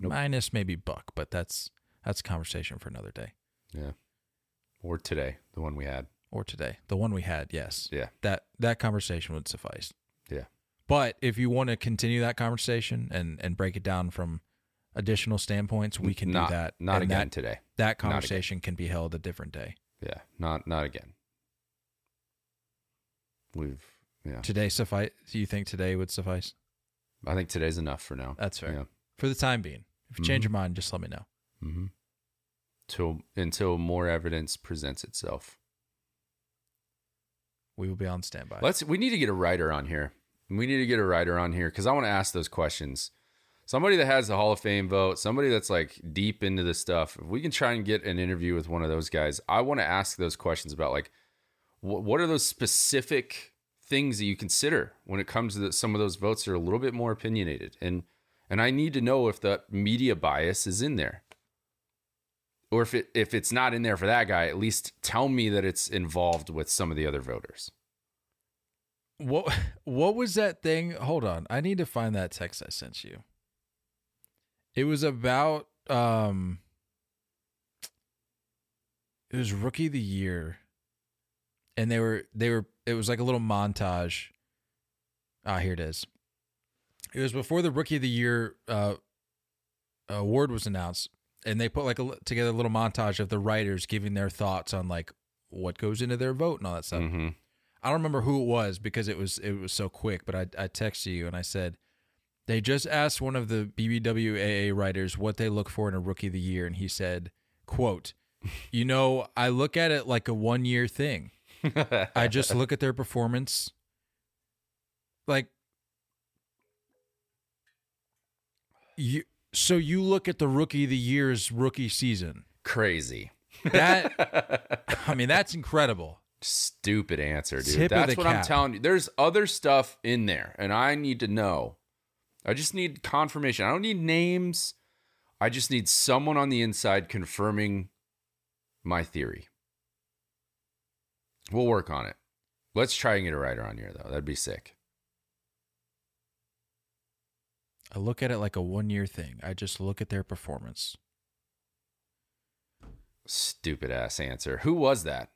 Minus maybe Buck, but that's that's a conversation for another day Yeah. Or today, the one we had. or today. The one we had, yes. Yeah. that that conversation would suffice. But if you want to continue that conversation and and break it down from additional standpoints, we can not, do that. Not again That, today. that conversation can be held a different day. Yeah. Not not again. We've yeah. Today suffice? Do you think today would suffice? I think today's enough for now. That's fair Yeah. for the time being. If you change Mhm. your mind, just let me know. Mm-hmm. Till until more evidence presents itself. We will be on standby. Let's. We need to get a writer on here. We need to get a writer on here because I want to ask those questions. Somebody that has the Hall of Fame vote, somebody that's like deep into this stuff. If we can try and get an interview with one of those guys, I want to ask those questions about like, wh- what are those specific things that you consider when it comes to the, some of those votes that are a little bit more opinionated, and and I need to know if the media bias is in there, or if it if it's not in there for that guy, at least tell me that it's involved with some of the other voters. What *laughs* what was that thing? Hold on. I need to find that text I sent you. It was about um it was rookie of the year. And they were they were it was like a little montage. Ah, here it is. It was before the rookie of the year uh award was announced and they put like a together a little montage of the writers giving their thoughts on like what goes into their vote and all that stuff. Mm-hmm. I don't remember who it was because it was it was so quick, but I I texted you and I said they just asked one of the BBWAA writers what they look for in a rookie of the year, and he said, "quote You know, I look at it like a one year thing. I just look at their performance, like you. So you look at the rookie of the year's rookie season. Crazy. That *laughs* I mean, that's incredible. Stupid answer, dude. Tip That's what I'm telling you. There's other stuff in there, and I need to know. I just need confirmation. I don't need names. I just need someone on the inside confirming my theory. We'll work on it. Let's try and get a writer on here, though. That'd be sick. I look at it like a one year thing. I just look at their performance. Stupid ass answer. Who was that?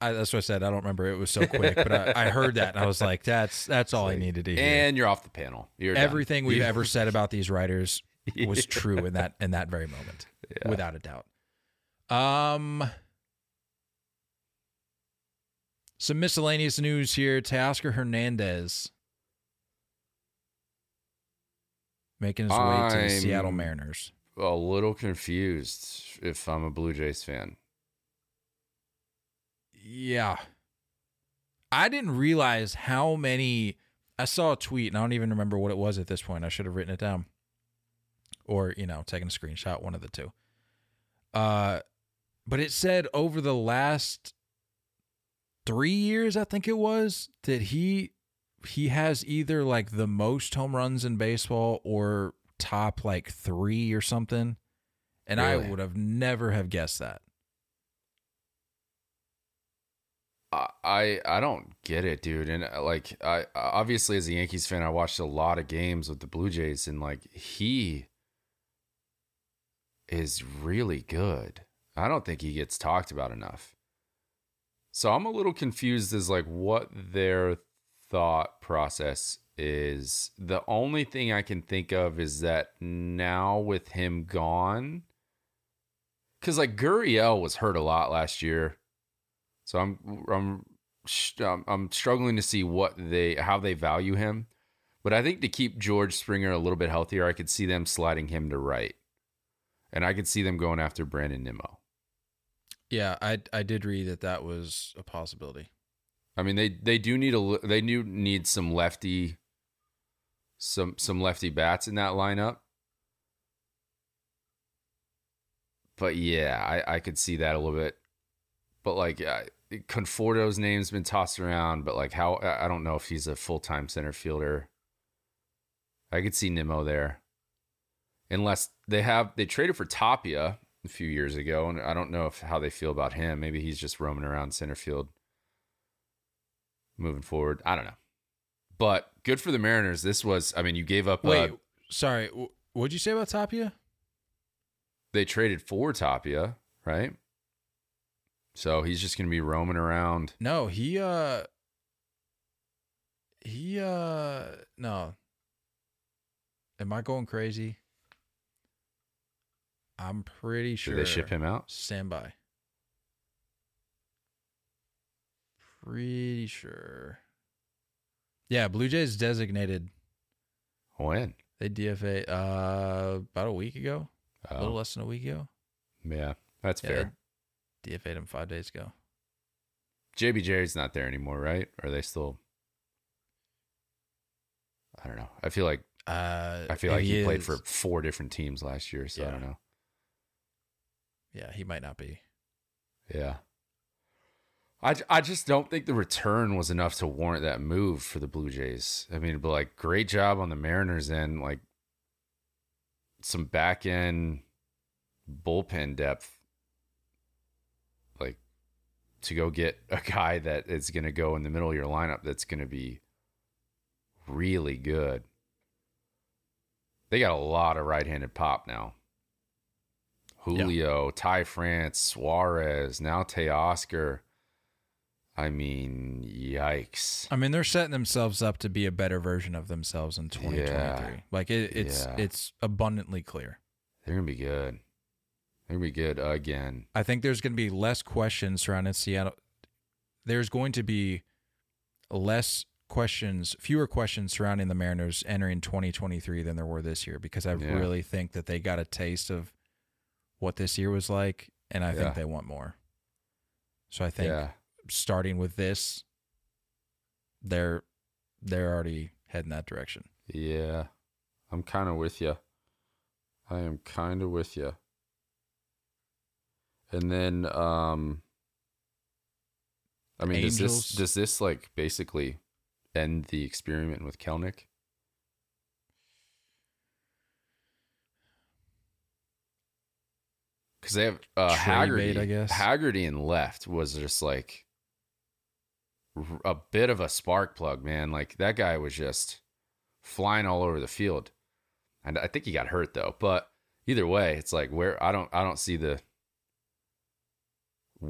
I, that's what I said. I don't remember. It was so *laughs* quick, but I, I heard that and I was like, "That's that's all I needed to hear." And you're off the panel. You're done. Everything we've ever said about these writers *laughs* was true in that in that very moment, Yeah. without a doubt. Um, some miscellaneous news here. Teoscar Hernandez making his way to the Seattle Mariners. a little confused if I'm a Blue Jays fan. Yeah. I didn't realize how many. I saw a tweet and I don't even remember what it was at this point. I should have written it down or, you know, taken a screenshot, one of the two. Uh, but it said over the last three years, I think it was, that he he has either like the most home runs in baseball or top like three or something. And I would have never have guessed that. I I don't get it, dude. And uh, like I obviously as a Yankees fan, I watched a lot of games with the Blue Jays and like he is really good. I don't think he gets talked about enough. So I'm a little confused as like what their thought process is. The only thing I can think of is that now with him gone cuz like Gurriel was hurt a lot last year. So I'm I'm I'm um, I'm struggling to see what they how they value him. But I think to keep George Springer a little bit healthier, I could see them sliding him to right. And I could see them going after Brandon Nimmo. Yeah, I I did read that that was a possibility. I mean, they they do need a they do need some lefty some some lefty bats in that lineup. But yeah, I I could see that a little bit. But like uh, Conforto's name's been tossed around, but like how I don't know if he's a full-time center fielder. I could see Nimmo there. Unless they have they traded for Tapia a few years ago and I don't know if how they feel about him. Maybe he's just roaming around center field moving forward. I don't know. But good for the Mariners. This was, I mean, you gave up. Wait, uh, sorry. What'd you say about Tapia? they traded for Tapia, right? So he's just going to be roaming around. No, he uh he uh no. Am I going crazy? I'm pretty sure Did they ship him out? Stand by. Pretty sure. Yeah, Blue Jays designated. When? They DFA uh about a week ago, a little Oh, less than a week ago. yeah, that's Yeah, fair. DFA'd him five days ago. JBJ's not there anymore, right? Are they still? I don't know. I feel like Uh, I feel like he, played for four different teams last year, so I don't know. Yeah, he might not be. Yeah. I, I just don't think the return was enough to warrant that move for the Blue Jays. I mean, but like, great job on the Mariners end. Like, some back end bullpen depth. To go get a guy that is going to go in the middle of your lineup that's going to be really good. They got a lot of right handed pop now. Julio, Ty France, Suarez, now Teoscar. I mean, yikes. I mean, they're setting themselves up to be a better version of themselves in 2023. Yeah. Like it, it's Yeah. it's abundantly clear. They're gonna be good. Gonna be good again. I think there's going to be less questions surrounding Seattle. There's going to be less questions, fewer questions surrounding the Mariners entering 2023 than there were this year because I Yeah. really think that they got a taste of what this year was like, and I Yeah. think they want more. So I think yeah, starting with this, they're they're already heading that direction. yeah. I'm kind of with you. I am kind of with you. And then, um, I mean, does this does this like basically end the experiment with Kelenic? Because they have uh, Haggerty. bait, I guess. Haggerty and left was just like a bit of a spark plug, man. Like that guy was just flying all over the field, and I think he got hurt though. But either way, it's like where I don't I don't see the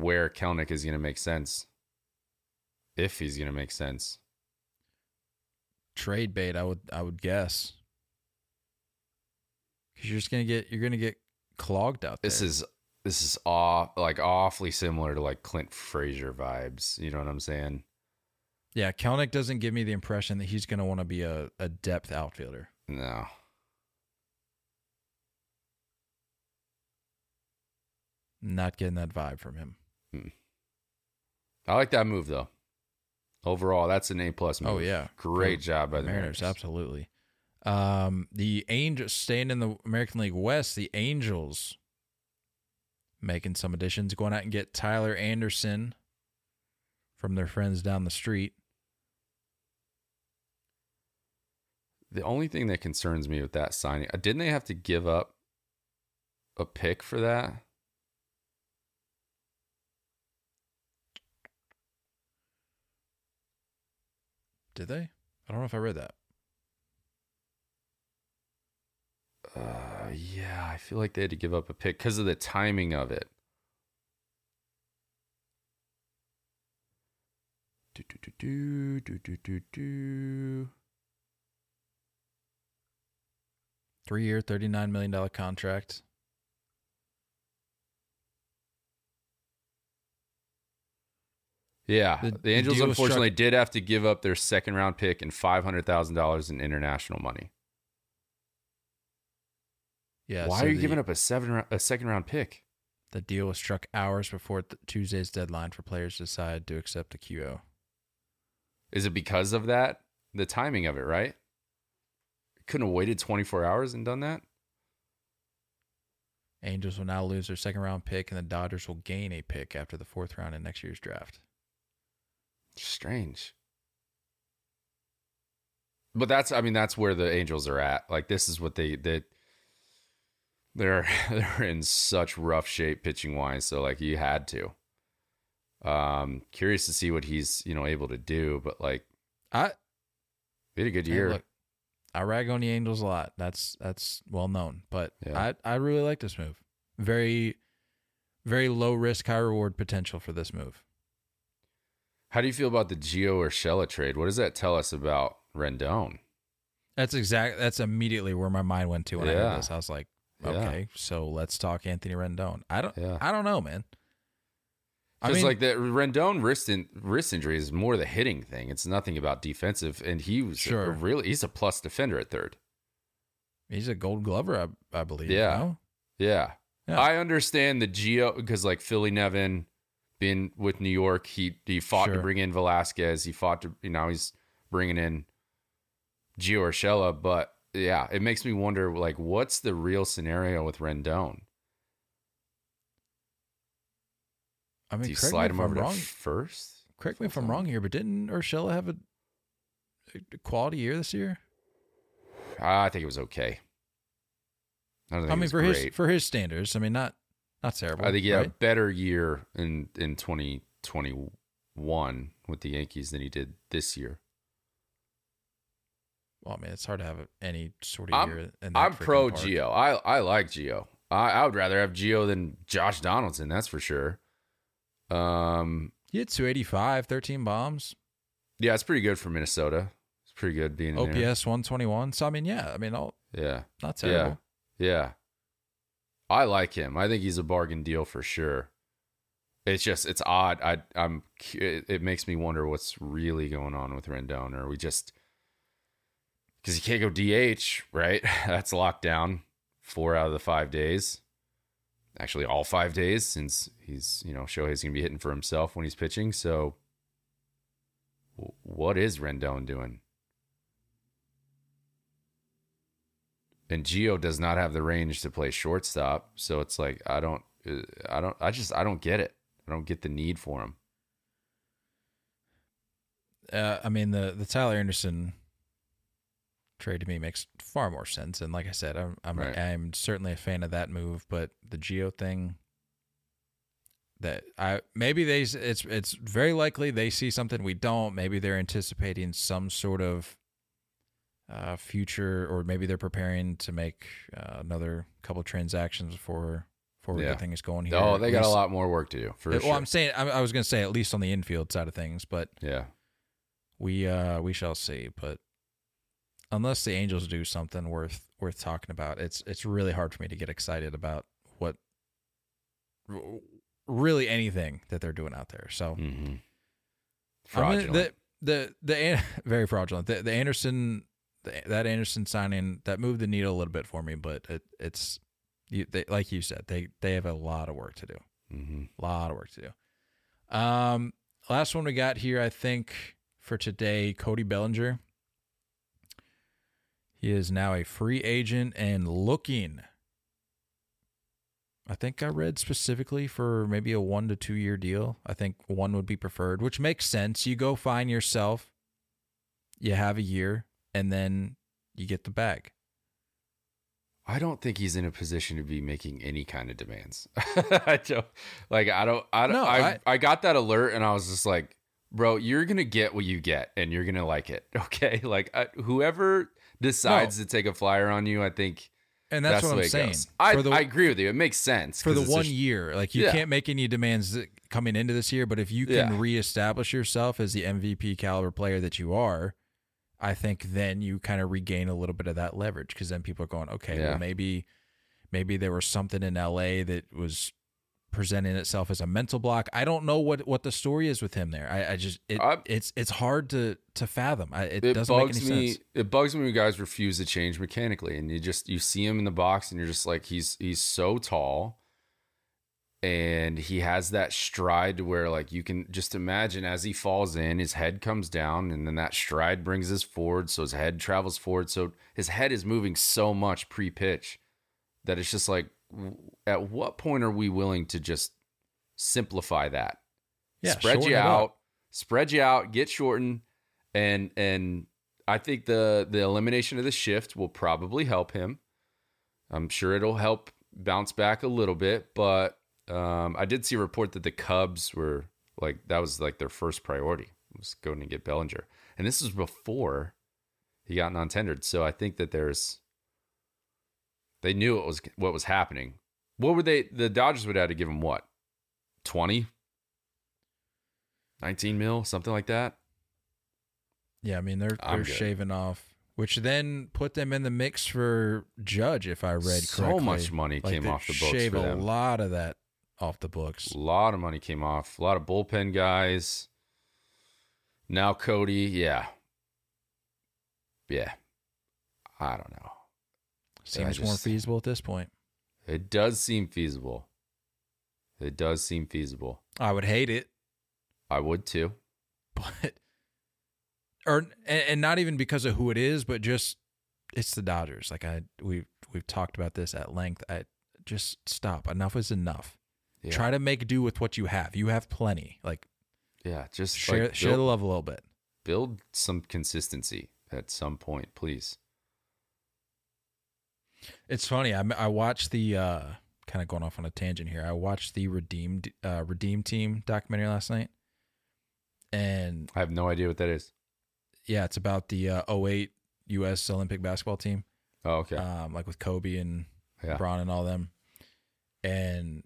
where Kelenic is going to make sense if he's going to make sense. Trade bait, I would I would guess, because you're just gonna get you're gonna get clogged out there. This is this is aw like awfully similar to like Clint Frazier vibes. You know what I'm saying? yeah. Kelenic doesn't give me the impression that he's gonna want to be a, a depth outfielder. No. Not getting that vibe from him. I like that move though. Overall, that's an A plus move. Oh yeah, great job by the Mariners. Mariners. Absolutely. Um, the Angels staying in the American League West. The Angels making some additions, going out and get Tyler Anderson from their friends down the street. The only thing that concerns me with that signing, uh, didn't they have to give up a pick for that? Did they? I don't know if I read that. Uh, yeah, I feel like they had to give up a pick because of the timing of it. Do, do, do, do, do, do, do. Three year, thirty nine million dollar contract. Yeah, The- the, Angels unfortunately struck- did have to give up their second round pick and five hundred thousand dollars in international money. Yeah. Why so are you the- giving up a seven a second round pick? The deal was struck hours before th- Tuesday's deadline for players to decide to accept a QO. Is it because of that? The timing of it, right? Couldn't have waited twenty four hours and done that. Angels will now lose their second round pick, and the Dodgers will gain a pick after the fourth round in next year's draft. Strange. But that's I mean that's where the Angels are at. Like this is what they they they're *laughs* they're in such rough shape pitching wise, so like you had to. Um curious to see what he's, you know, able to do, but like I he had a good hey, year. look, I rag on the Angels a lot. That's that's well known, but Yeah. I I really like this move. Very, very low risk, high reward potential for this move. How do you feel about the Gio Urshela trade? What does that tell us about Rendon? That's exact. That's immediately where my mind went to when I heard this. I was like, Yeah. okay, so let's talk Anthony Rendon. I don't. Yeah. I don't know, man. I Because mean, like that Rendon wrist in, wrist injury is more the hitting thing. It's nothing about defensive, and he was Sure. a really he's a plus defender at third. he's a Gold Glover, I, I believe. Yeah. no? Yeah. Yeah. I understand the Gio because like Philly Nevin being with New York, he he fought to bring in Velasquez. He fought to you know he's bringing in Gio Urshela, but yeah, it makes me wonder like what's the real scenario with Rendon? I mean, Do you slide him over I'm wrong. first? Correct me if I'm wrong here, but didn't Urshela have a, a quality year this year? I think it was okay. I don't think I mean, was for great. his for his standards, I mean, not not terrible. I think he had a better year in in 2021 with the Yankees than he did this year. Well, I mean, it's hard to have any sort of I'm, year. I'm pro park. Gio. I I like Gio. I, I would rather have Gio than Josh Donaldson. That's for sure. Um, He had 285, 13 bombs, yeah, it's pretty good for Minnesota. It's pretty good being there. OPS 121. So I mean, yeah, I mean, all Yeah, not terrible. yeah, yeah. I like him. I think he's a bargain deal for sure. It's just it's odd. I I'm it, makes me wonder what's really going on with Rendon. Or we just because he can't go DH, right? *laughs* That's locked down four out of the five days. Actually, all five days since he's you know Shohei's gonna be hitting for himself when he's pitching. So, what is Rendon doing? And Gio does not have the range to play shortstop. So it's like I don't, I don't, I just I don't get it. I don't get the need for him. Uh, I mean, the the Tyler Anderson trade to me makes far more sense. And like I said, I'm I'm Right. I'm certainly a fan of that move. But the Gio thing, that I maybe they it's it's very likely they see something we don't. Maybe they're anticipating some sort of uh, future, or maybe they're preparing to make uh, another couple transactions before before we Yeah. get things going here. Oh, they got a lot more work to do for well, sure. I'm saying I, I was going to say at least on the infield side of things, but yeah, we uh we shall see. But unless the Angels do something worth worth talking about, it's it's really hard for me to get excited about what really anything that they're doing out there. So hmm I mean, fraudulent. the the the *laughs* very fraudulent. The, the Anderson that Anderson signing that moved the needle a little bit for me, but it, it's you, they, like you said they they have a lot of work to do. Mm-hmm. A lot of work to do. Um, last one we got here, I think, for today, Cody Bellinger. He is now a free agent and looking. I think I read specifically for maybe a one to two year deal. I think one would be preferred, which makes sense. You go find yourself, you have a year, and then you get the bag. I don't think he's in a position to be making any kind of demands. *laughs* I don't like. I don't. I don't. No, I, I- I got that alert, and I was just like, "Bro, you're gonna get what you get, and you're gonna like it." *laughs* Okay, like I, whoever decides to take a flyer on you, I think And that's, that's, what I'm saying. I, the, I agree with you. It makes sense for the one sh- year, like you Yeah. can't make any demands coming into this year, but if you can Yeah. reestablish yourself as the MVP caliber player that you are, I think then you kind of regain a little bit of that leverage because then people are going, okay, Yeah. well maybe maybe there was something in LA that was presenting itself as a mental block. I don't know what what the story is with him there. I, I just it, I- it's it's hard to to fathom. I, it, it doesn't make any me. sense. It bugs me when guys refuse to change mechanically, and you just you see him in the box, and you're just like, he's he's so tall, and he has that stride to where like you can just imagine as he falls in, his head comes down, and then that stride brings us forward, so his head travels forward, so his head is moving so much pre-pitch that it's just like, at what point are we willing to just simplify that? Yeah, spread you it up. out, spread you out, get shortened, and and I think the the elimination of the shift will probably help him. I'm sure it'll help bounce back a little bit, but um, I did see a report that the Cubs were like that was like their first priority was going to get Bellinger, and this was before he got non-tendered. So I think that there's they knew what was what was happening. What would they? The Dodgers would have to give him what 20 19 mil, something like that. Yeah, I mean they're I'm they're good. shaving off, which then put them in the mix for Judge, if I read So correctly. So much money Like, came off the books Shave for a lot of that off the books. A lot of money came off. A lot of bullpen guys. Now Cody, yeah. Yeah. I don't know. Seems more feasible at this point. It does seem feasible. It does seem feasible. I would hate it, I would too. *laughs* but or and, and not even because of who it is, but just it's the Dodgers. Like I we've we've talked about this at length. I just stop. Enough is enough. Yeah. Try to make do with what you have. You have plenty. Like yeah, just share like share the love a little bit. build some consistency at some point, please. It's funny. I I watched the uh, kind of going off on a tangent here. I watched the redeemed uh, redeem team documentary last night, and I have no idea what that is. yeah, it's about the uh, 08 U.S. Olympic basketball team, Oh, okay. um, like with Kobe and yeah. LeBron and all them. And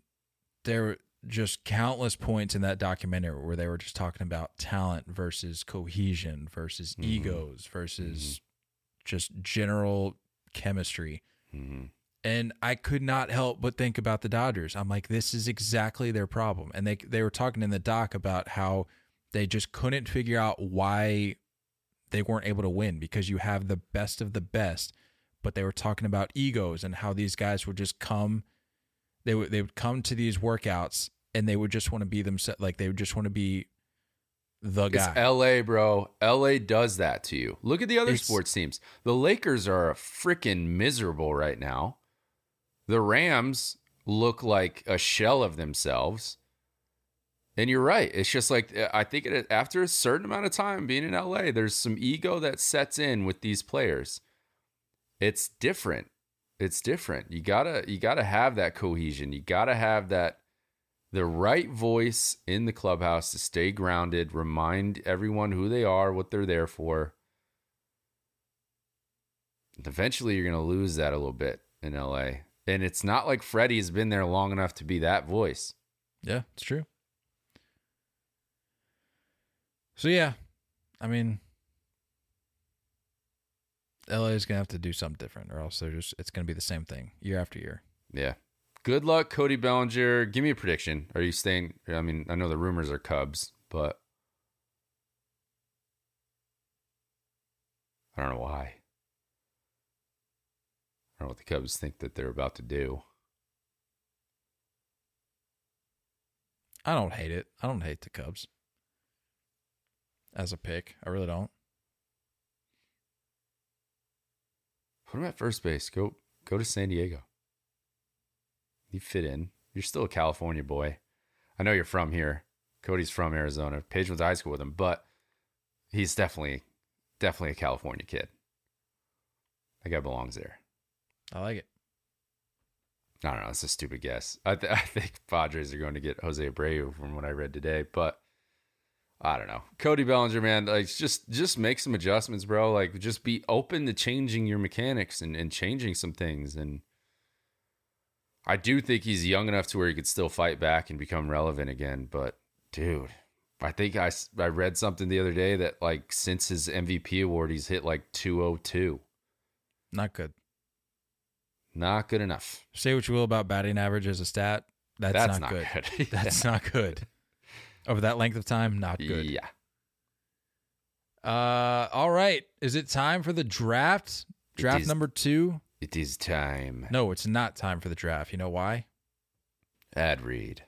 there were just countless points in that documentary where they were just talking about talent versus cohesion versus Mhm. egos versus just general chemistry. hmm and I could not help but think about the Dodgers. I'm like, this is exactly their problem. And they they were talking in the doc about how they just couldn't figure out why they weren't able to win because you have the best of the best. But they were talking about egos and how these guys would just come, they would they would come to these workouts and they would just want to be themselves. Like they would just want to be the It's guy. LA, bro. LA does that to you. Look at the other It's- sports teams. The Lakers are freaking miserable right now. The Rams look like a shell of themselves. And you're right. It's just like uh, I think it, after a certain amount of time being in LA, there's some ego that sets in with these players. It's different. It's different. You gotta you gotta have that cohesion. You gotta have that the right voice in the clubhouse to stay grounded, remind everyone who they are, what they're there for. Eventually, you're to lose that a little bit in LA. And it's not like Freddie's been there long enough to be that voice. Yeah, it's true. So yeah, I mean, LA is gonna have to do something different, or else they're just it's gonna be the same thing year after year. Yeah. Good luck, Cody Bellinger. Give me a prediction. Are you staying? I mean, I know the rumors are Cubs, but I don't know why. I don't know what the Cubs think that they're about to do. I don't hate it. I don't hate the Cubs as a pick. I really don't. Put him at first base. Go go to San Diego. You fit in. You're still a California boy. I know you're from here. Cody's from Arizona. Paige went to high school with him, but he's definitely definitely a California kid. That guy belongs there. I like it. I don't know. It's a stupid guess. I, th- *laughs* I think Padres are going to get Jose Abreu from what I read today, but I don't know. Cody Bellinger, man, like just just make some adjustments, bro. Like just be open to changing your mechanics and, and changing some things. And I do think he's young enough to where he could still fight back and become relevant again. But dude, I think I I read something the other day that like since his MVP award, he's hit like 202. Not good. Not good enough. Say what you will about batting average as a stat. That's, That's not, not good. good. *laughs* That's not good. Over that length of time, not good. Yeah. Uh, all right. Is it time for the draft? Draft is. number two? It is time. No, it's not time for the draft. You know why? Ad read.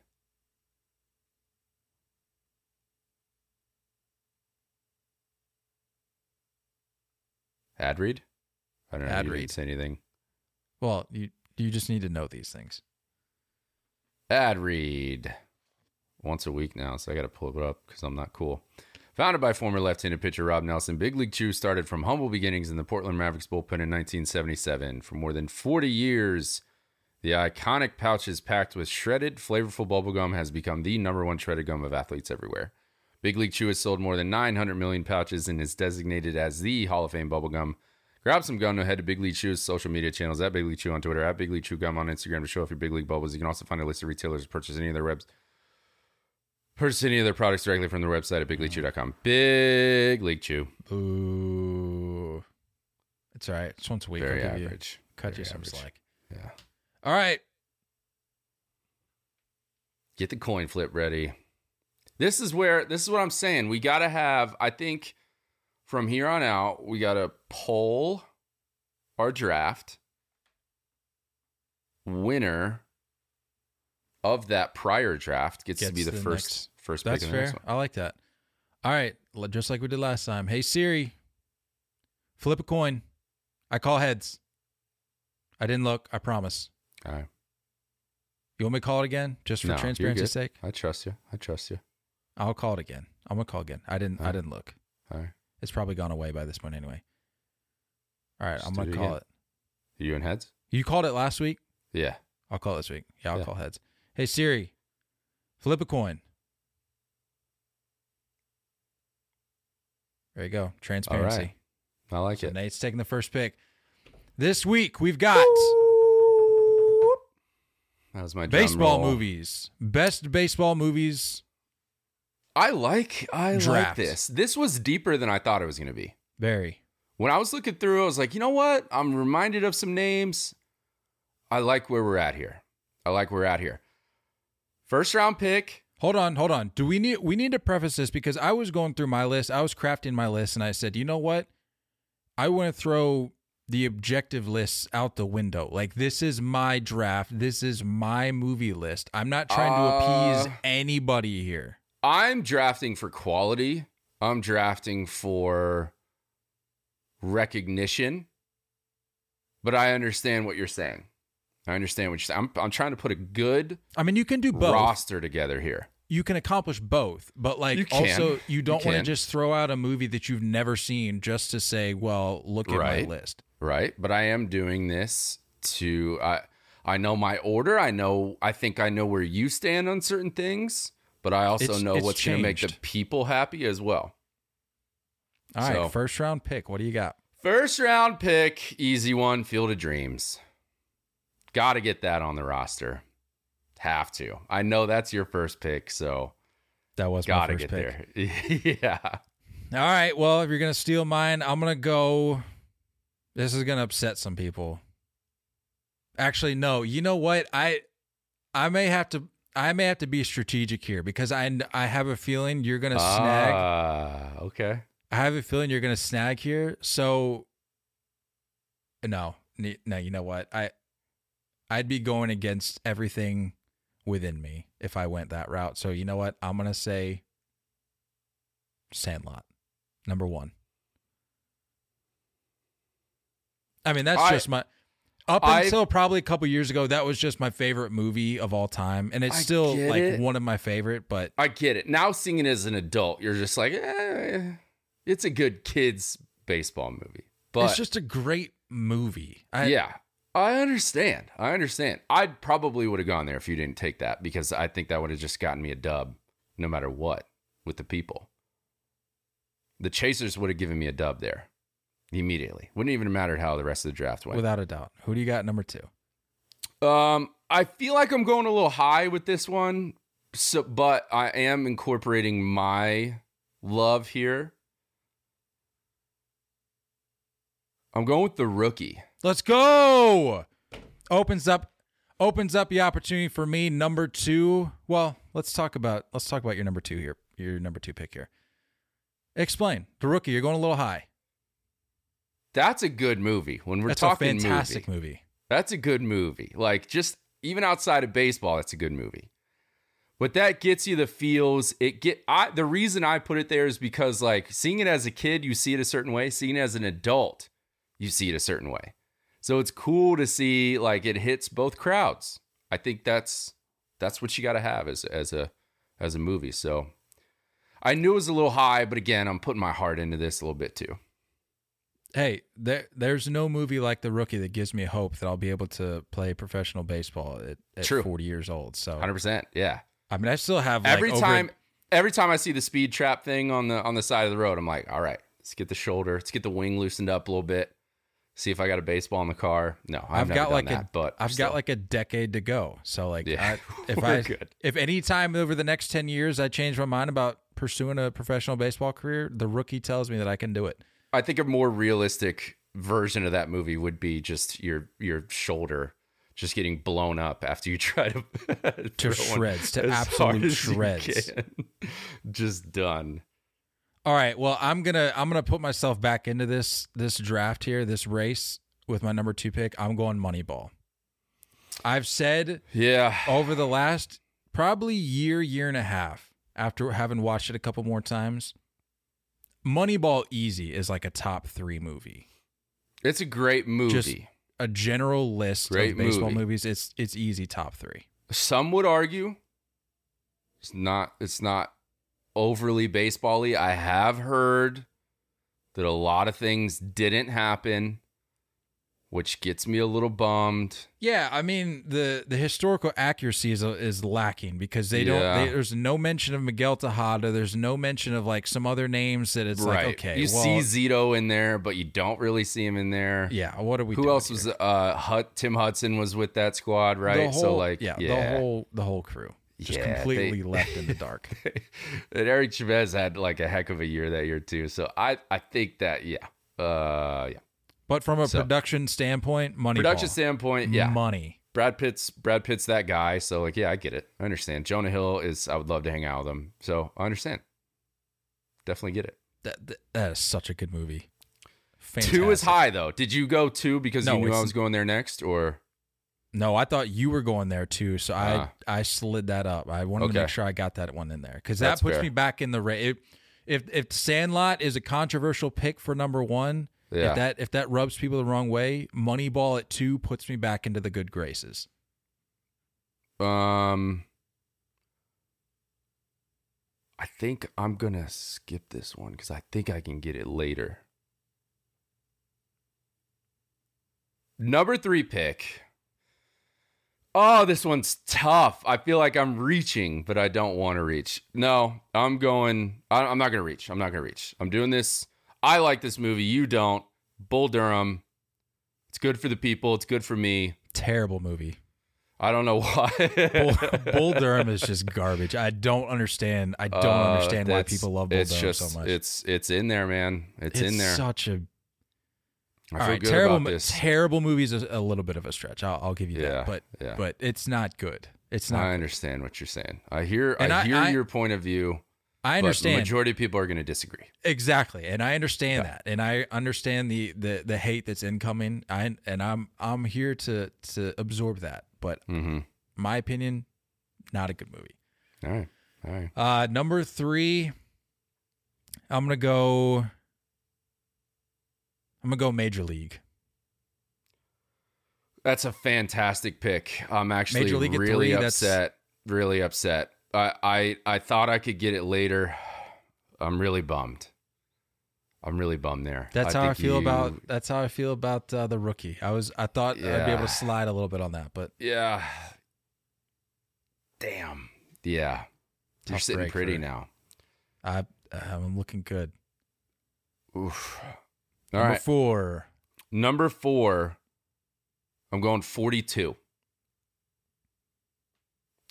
Ad read? I don't know. Ad read. Say anything. Well, you you just need to know these things. Ad read. Once a week now, so I got to pull it up because I'm not cool. Founded by former left-handed pitcher Rob Nelson, Big League Chew started from humble beginnings in the Portland Mavericks bullpen in 1977. For more than 40 years, the iconic pouches packed with shredded, flavorful bubblegum has become the number one shredded gum of athletes everywhere. Big League Chew has sold more than 900 million pouches and is designated as the Hall of Fame bubblegum. Grab some gum and head to Big League Chew's social media channels at Big League Chew on Twitter, at Big League Chew Gum on Instagram to show off your Big League bubbles. You can also find a list of retailers to purchase any of their webs. Purchase any of their products directly from their website at bigleaguechew.com. Big League Chew. Ooh. It's all right. Just once a week. Very I'll give average. You, cut Very you some average. slack. Yeah. All right. Get the coin flip ready. This is where this is what I'm saying. We got to have I think from here on out we got to poll our draft winner of that prior draft gets, to be the the first next- first That's pick next fair. I like that. All right. Just like we did last time. Hey, Siri, flip a coin. I call heads. I didn't look. I promise. All right. You want me to call it again just for No, transparency's sake? I trust you. I trust you. I'll call it again. I'm gonna call again. I didn't. I didn't look. All right. It's probably gone away by this point anyway. All right, I'm gonna it call again. it. You in heads? You called it last week. Yeah. I'll call it this week. Yeah, I'll Yeah. call heads. Hey Siri, flip a coin. There you go. Transparency. I like So it. Nate's taking the first pick. This week we've got That was my baseball movies. Best baseball movies. I like I like this. This was deeper than I thought it was going to be. Very. When I was looking through, I was like, you know what? I'm reminded of some names. I like where we're at here. I like where we're at here. First round pick. Hold on, hold on. Do we need we need to preface this because I was going through my list. I was crafting my list and I said, "You know what? I want to throw the objective lists out the window. Like this is my draft. This is my movie list. I'm not trying to appease Uh, anybody here. I'm drafting for quality. I'm drafting for recognition. But I understand what you're saying. I understand what you're saying. I'm, I'm trying to put a good I mean, you can do both. roster together here. You can accomplish both, but like You also you don't want to just throw out a movie that you've never seen just to say, "Well, look at Right. my list." right? But I am doing this to I I know my order. I know I think I know where you stand on certain things, but I also It's- know it's what's going to make the people happy as well. All right, So- first round pick. What do you got? First round pick, easy one, Field of Dreams. Got to get that on the roster. Have to. I know that's your first pick, so That was my got to first get pick. there. *laughs* yeah. All right. Well, if you're gonna steal mine, I'm gonna go. This is gonna upset some people. Actually, no. You know what? I I may have to I may have to be strategic here because I I have a feeling you're gonna snag. Ah, okay. I have a feeling you're gonna snag here. So no, no. You know what? I I'd be going against everything within me if I went that route. So you know what? I'm gonna say Sandlot, number one. I mean, that's I- just my. Up I- until probably a couple years ago, that was just my favorite movie of all time, and it's I still like it. one of my favorite. But I get it. Now seeing it as an adult, you're just like, eh, it's a good kids baseball movie. But it's just a great movie. Yeah, I understand. I understand. I probably would have gone there if you didn't take that because I think that would have just gotten me a dub no matter what with the people. The Chasers would have given me a dub there immediately. Wouldn't even have mattered how the rest of the draft went. without a doubt. Who do you got number two? Um, I feel like I'm going a little high with this one, so but I am incorporating my love here. I'm going with the rookie. Let's go. Opens up opens up the opportunity for me number 2. Well, let's talk about let's talk about your number 2 here. Your number 2 pick here. Explain. The rookie, you're going a little high. That's a good movie. When we're That's talking a fantastic movie, movie. that's a good movie. Like just even outside of baseball, that's a good movie. But that gets you the feels. It get I the reason I put it there is because like seeing it as a kid, you see it a certain way. Seeing it as an adult, you see it a certain way. So it's cool to see like it hits both crowds. I think that's that's what you got to have as as a as a movie. So I knew it was a little high, but again, I'm putting my heart into this a little bit too. Hey, there there's no movie like The Rookie that gives me hope that I'll be able to play professional baseball at, at True. 40 years old. So, 100%. Yeah. I mean, I still have like, every over- time every time I see the speed trap thing on the on the side of the road, I'm like, all right, let's get the shoulder, let's get the wing loosened up a little bit. See if I got a baseball in the car. No, I've, I've got like that, a, but I've still. got like a decade to go. So like, Yeah, I, *laughs* if I good. if any time over the next ten years I change my mind about pursuing a professional baseball career, the rookie tells me that I can do it. I think a more realistic version of that movie would be just your your shoulder just getting blown up after you *laughs* try to To shreds, to absolute hard as you shreds. *laughs* just done. All right, well I'm gonna I'm gonna put myself back into this this draft here, this race with my number two pick. I'm going Moneyball. I've said Yeah. over the last probably year, year and a half, after having watched it a couple more times, Moneyball Easy is like a top three movie. It's a great movie. Just a general list Great of baseball movie. movies. It's it's easy top three. Some would argue it's not it's not overly baseball-y. I have heard that a lot of things didn't happen, which gets me a little bummed. Yeah, I mean the the historical accuracy is is lacking because they don't. Yeah. They, there's no mention of Miguel Tejada. There's no mention of like some other names that it's like okay. you well, see Zito in there, but you don't really see him in there. Yeah, what are we? Who else was uh Hut Tim Hudson was with that squad, right? so like yeah, yeah. the whole the whole crew just Yeah, completely they- left in the dark. *laughs* and Eric Chavez had like a heck of a year that year too. So I I think that yeah. Uh yeah. But from a So- production standpoint, money Production standpoint, yeah. money. Brad Pitt's Brad Pitt's that guy, so like, yeah, I get it. I understand. Jonah Hill is. I would love to hang out with him, so I understand. Definitely get it. That, that that is such a good movie. Fantastic. Two is high though. Did you go two because No, you knew I was going there next, or No, I thought you were going there too, so Ah. I I slid that up. I wanted to Okay. make sure I got that one in there because that That's puts fair. me back in the race. If if Sandlot is a controversial pick for number one, Yeah. if that if that rubs people the wrong way, Moneyball at two puts me back into the good graces. um? I think I'm gonna skip this one because I think I can get it later. Number three pick. Oh, this one's tough. I feel like I'm reaching, but I don't want to reach. No, I'm going. I- I'm not going to reach. I'm not going to reach. I'm doing this. I like this movie. You don't. Bull Durham. It's good for the people. It's good for me. Terrible movie. I don't know *laughs* why. Bull, Bull Durham is just garbage. I don't understand. I don't Uh, understand why people love Bull it's Durham just, so much. It's it's in there, man. It's, in there. Such a I all feel right, terrible. about this. Terrible movies is a little bit of a stretch. I'll, I'll give you Yeah, that. But yeah. but it's not good. It's not. I good. understand what you're saying. I hear. And I, hear I- your point of view. I But the understand. majority of people are going to disagree. Exactly, and I understand that, and I understand the, the the hate that's incoming. I and I'm I'm here to to absorb that, but hmm my opinion, not a good movie. All right. All right. Uh, number three, I'm gonna go. I'm gonna go Major League. That's a fantastic pick. I'm actually Major League really three, that's- upset. Really upset. I, I I thought I could get it later. I'm really bummed. I'm really bummed there. That's how I feel you- about. That's how I feel about uh, the rookie. I was. I thought I'd be able to slide a little bit on that, but Yeah. Damn. Yeah. You're sitting pretty now. I I'm looking good. Oof. All Number right. four. Number four, I'm going 42.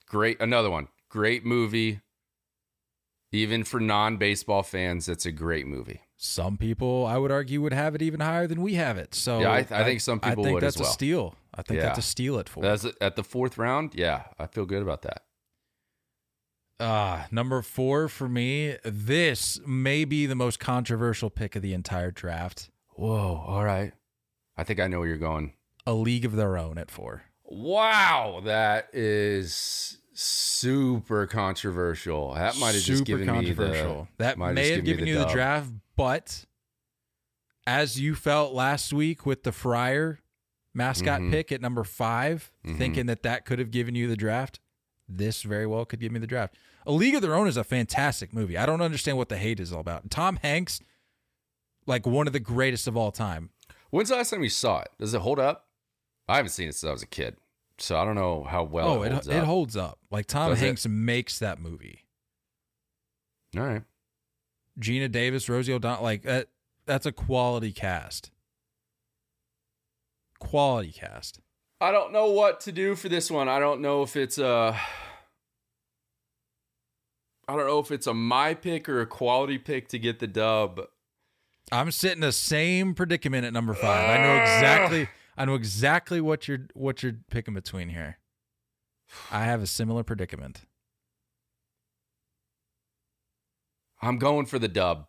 Great. Another one. Great movie. Even for non baseball fans, it's a great movie. Some people, I would argue, would have it even higher than we have it. So Yeah, I- I think some people I think would as that's well. a steal. I think that's a steal at four. That's at the fourth round. Yeah, I feel good about that. Ah, number four for me. This may be the most controversial pick of the entire draft. Whoa. All right. I think I know where you're going. A League of Their Own at four. Wow. That is super controversial. That might have just Super given me the. that may have given given you the the draft, but as you felt last week with the Friar mascot Mhm. pick at number 5 Mhm. thinking that that could have given you the draft, this very well could give me the draft. A League of Their Own is a fantastic movie. I don't understand what the hate is all about. Tom Hanks, like one of the greatest of all time. When's the last time you saw it? Does it hold up? I haven't seen it since I was a kid, so I don't know how well oh, it it holds it up. holds up. Like Tom Does it? Hanks makes that movie. All right. Geena Davis, Rosie O'Donnell, like that. That's a quality cast. Quality cast. I don't know what to do for this one. I don't know if it's a. I don't know if it's a my pick or a quality pick to get the dub. I'm sitting the same predicament at number five. I know exactly. I know exactly what you're what you're picking between here. I have a similar predicament. I'm going for the dub.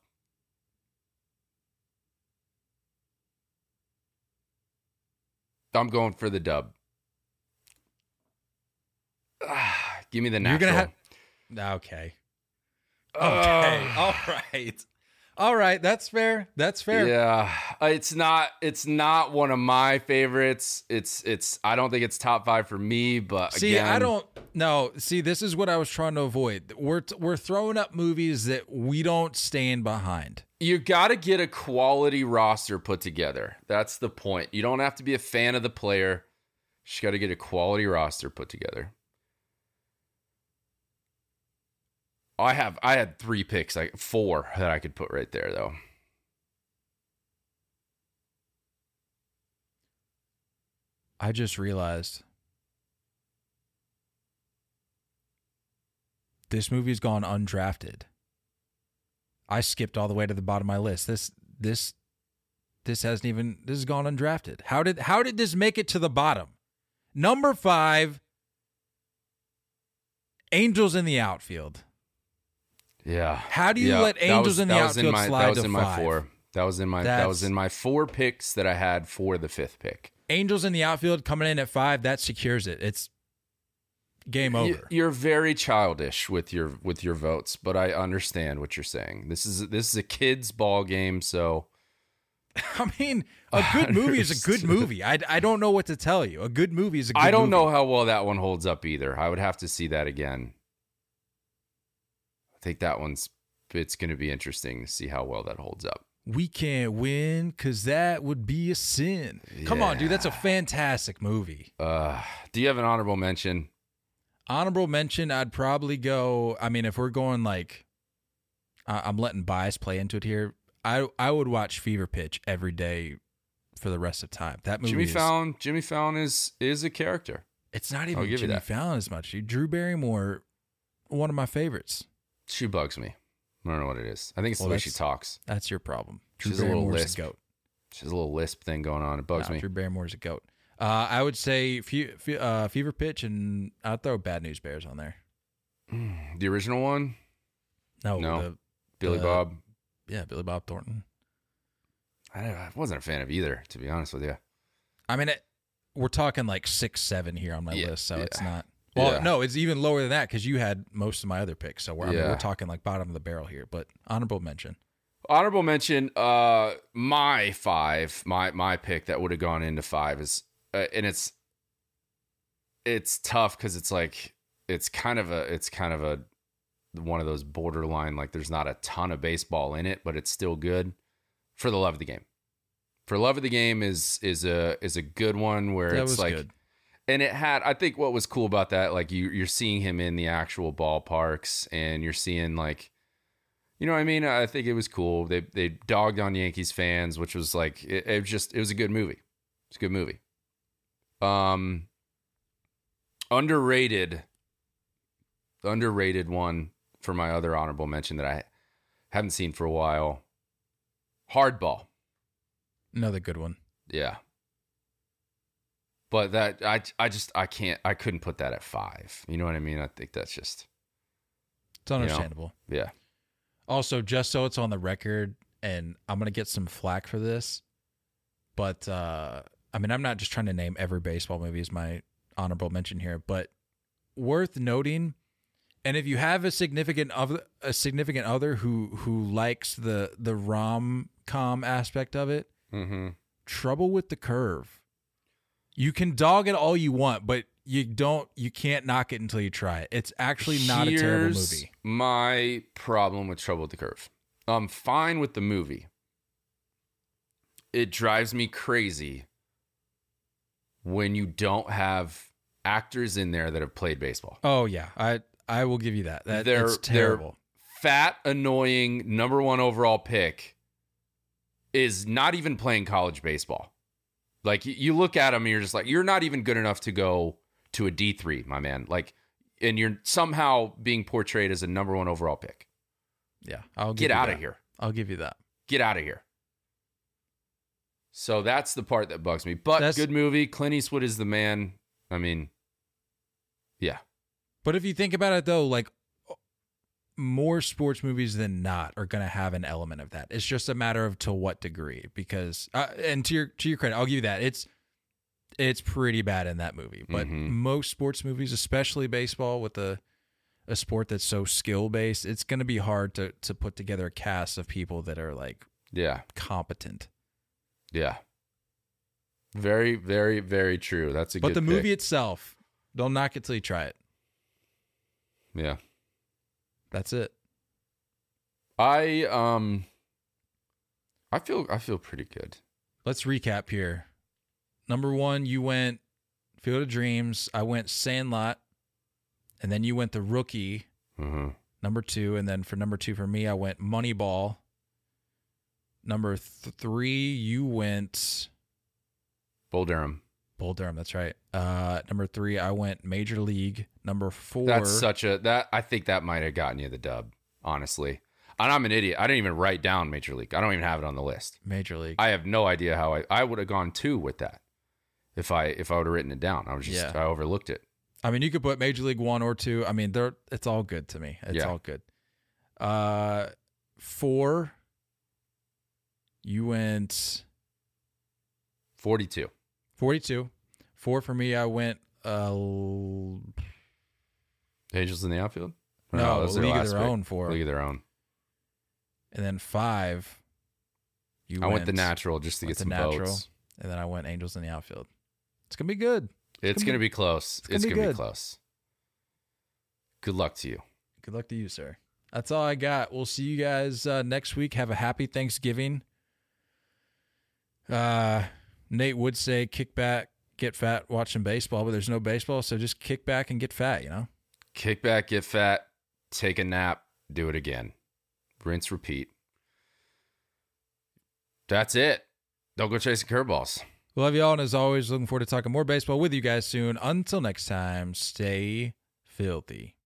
I'm going for the dub. Ah, *sighs* give me the You're natural. gonna have. Okay. Okay. Oh. All right. All right. That's fair. That's fair. Yeah, it's not. It's not one of my favorites. It's. It's. I don't think it's top five for me. But See, I don't no. See, this is what I was trying to avoid. We're we're throwing up movies that we don't stand behind. You got to get a quality roster put together. That's the point. You don't have to be a fan of the player. You just got to get a quality roster put together. I have. I had three picks, like four that I could put right there, though. I just realized this movie's gone undrafted. I skipped all the way to the bottom of my list. This this this hasn't even this has gone undrafted. How did how did this make it to the bottom? Number 5 Angels in the outfield. Yeah. How do you Yeah, let Angels was- in the outfield my, slide That was in my four. That was in my. that was in my four picks that I had for the fifth pick. Angels in the outfield coming in at 5, that secures it. It's game over. You- You're very childish with your with your votes, but I understand what you're saying. This is this is a kids ball game, so *laughs* I mean, a *laughs* good movie is a good movie. I, I don't know what to tell you. A good movie is a good I don't movie. know how well that one holds up either. I would have to see that again. I think that one's it's going to be interesting to see how well that holds up. We can't win because that would be a sin. Come on, dude. That's a fantastic movie. Uh, do you have an honorable mention? Honorable mention, I'd probably go. I mean, if we're going like, I I'm letting bias play into it here. I I would watch Fever Pitch every day for the rest of time. That movie Jimmy is, Fallon. Jimmy Fallon is is a character. It's not even Jimmy. Fallon as much. Drew Barrymore, one of my favorites. She bugs me. I don't know what it is. I think it's Well, the way she talks. That's your problem. Drew She's a little lisp. a goat. She's a little lisp thing going on. It bugs Nah, me. Drew Barrymore's a goat. Uh, I would say fe- fe- uh, Fever Pitch, and I'd throw Bad News Bears on there. The original one, No, No. the- Billy Uh, Bob. yeah, Billy Bob Thornton. I, I wasn't a fan of either, to be honest with you. I mean, it, we're talking like six, seven here on my Yeah, list, so yeah. it's not. Well, Yeah. no, it's even lower than that because you had most of my other picks. So we're, I mean, Yeah. we're talking like bottom of the barrel here. But honorable mention. Honorable mention, uh, my five, my my pick that would have gone into five is, uh, and it's it's tough because it's like it's kind of a it's kind of a one of those borderline like there's not a ton of baseball in it, but it's still good for the love of the game. For love of the game is is a is a good one where That it's like good. And it had i think what was cool about that like you you're seeing him in the actual ballparks and you're seeing like you know what i mean? I think it was cool. They they dogged on yankees fans which was like it, it was just it was a good movie. It's a good movie. Um underrated underrated one for my other honorable mention that i haven't seen for a while. Hardball. Another good one. yeah. But that I I just I can't I couldn't put that at five. You know what I mean? I think that's just It's understandable. yeah. Also, just so it's on the record, and I'm gonna get some flack for this, but uh, I mean, I'm not just trying to name every baseball movie as my honorable mention here, but worth noting. And if you have a significant other, a significant other who who likes the the rom com aspect of it, Mm-hmm. Trouble with the Curve. You can dog it all you want, but you don't you can't knock it until you try it. It's actually not a terrible movie. My problem with Trouble with the Curve. I'm fine with the movie. It drives me crazy when you don't have actors in there that have played baseball. Oh yeah, I I will give you that. That They're- that's they're- terrible. Fat, annoying, number one overall pick is not even playing college baseball. Like you- look at him and you're just like, you're not even good enough to go to a D3, my man. Like, and you're somehow being portrayed as a number one overall pick. Yeah, I'll Get out that. of here. I'll give you that. Get out of here. So that's the part that bugs me. But That's- good movie. Clint Eastwood is the man. I mean, yeah. But if you think about it though, like more sports movies than not are going to have an element of that. It's just a matter of to what degree because uh, and to your to your credit, I'll give you that. It's it's pretty bad in that movie. But Mhm. most sports movies, especially baseball with a a sport that's so skill based, it's going to be hard to to put together a cast of people that are like Yeah. competent. Yeah. Very, very, very true. That's a But the pick. movie itself, don't knock it till you try it. Yeah. That's it. I um I feel I feel pretty good. Let's recap here. Number one, you went Field of Dreams. I went Sandlot, and then you went The Rookie. Mm-hmm. Number two, and then for number two for me, I went Moneyball. Number th- three, you went Bull Durham. Bull Durham. That's right. Uh, number three, I went Major League. Number four, That's such a that I think that might have gotten you the dub, honestly. And I'm an idiot. I didn't even write down Major League. I don't even have it on the list. Major League. I have no idea how I I would have gone two with that. If I if I would have written it down. I was just Yeah. I overlooked it. I mean, you could put Major League one or two. I mean, they're it's all good to me. It's Yeah. all good. Uh, four. You went 42. Four for me. I went. Uh, Angels in the outfield? No, their League of Their pick. Own. Four, League of their own. and then five. You I went the natural just to get some natural. votes. and then I went Angels in the outfield. It's gonna be good. It's gonna gonna be close. it's gonna It's be gonna be close. Good luck to you. Good luck to you, sir. That's all I got. We'll see you guys uh, next week. Have a happy Thanksgiving. Uh, Nate would say, "Kick back, get fat, watching baseball," but there's no baseball, so just kick back and get fat. You know. Kick back, get fat, take a nap, do it again. Rinse, repeat. That's it. Don't go chasing curveballs. We love you all, and as always, looking forward to talking more baseball with you guys soon. Until next time, stay filthy.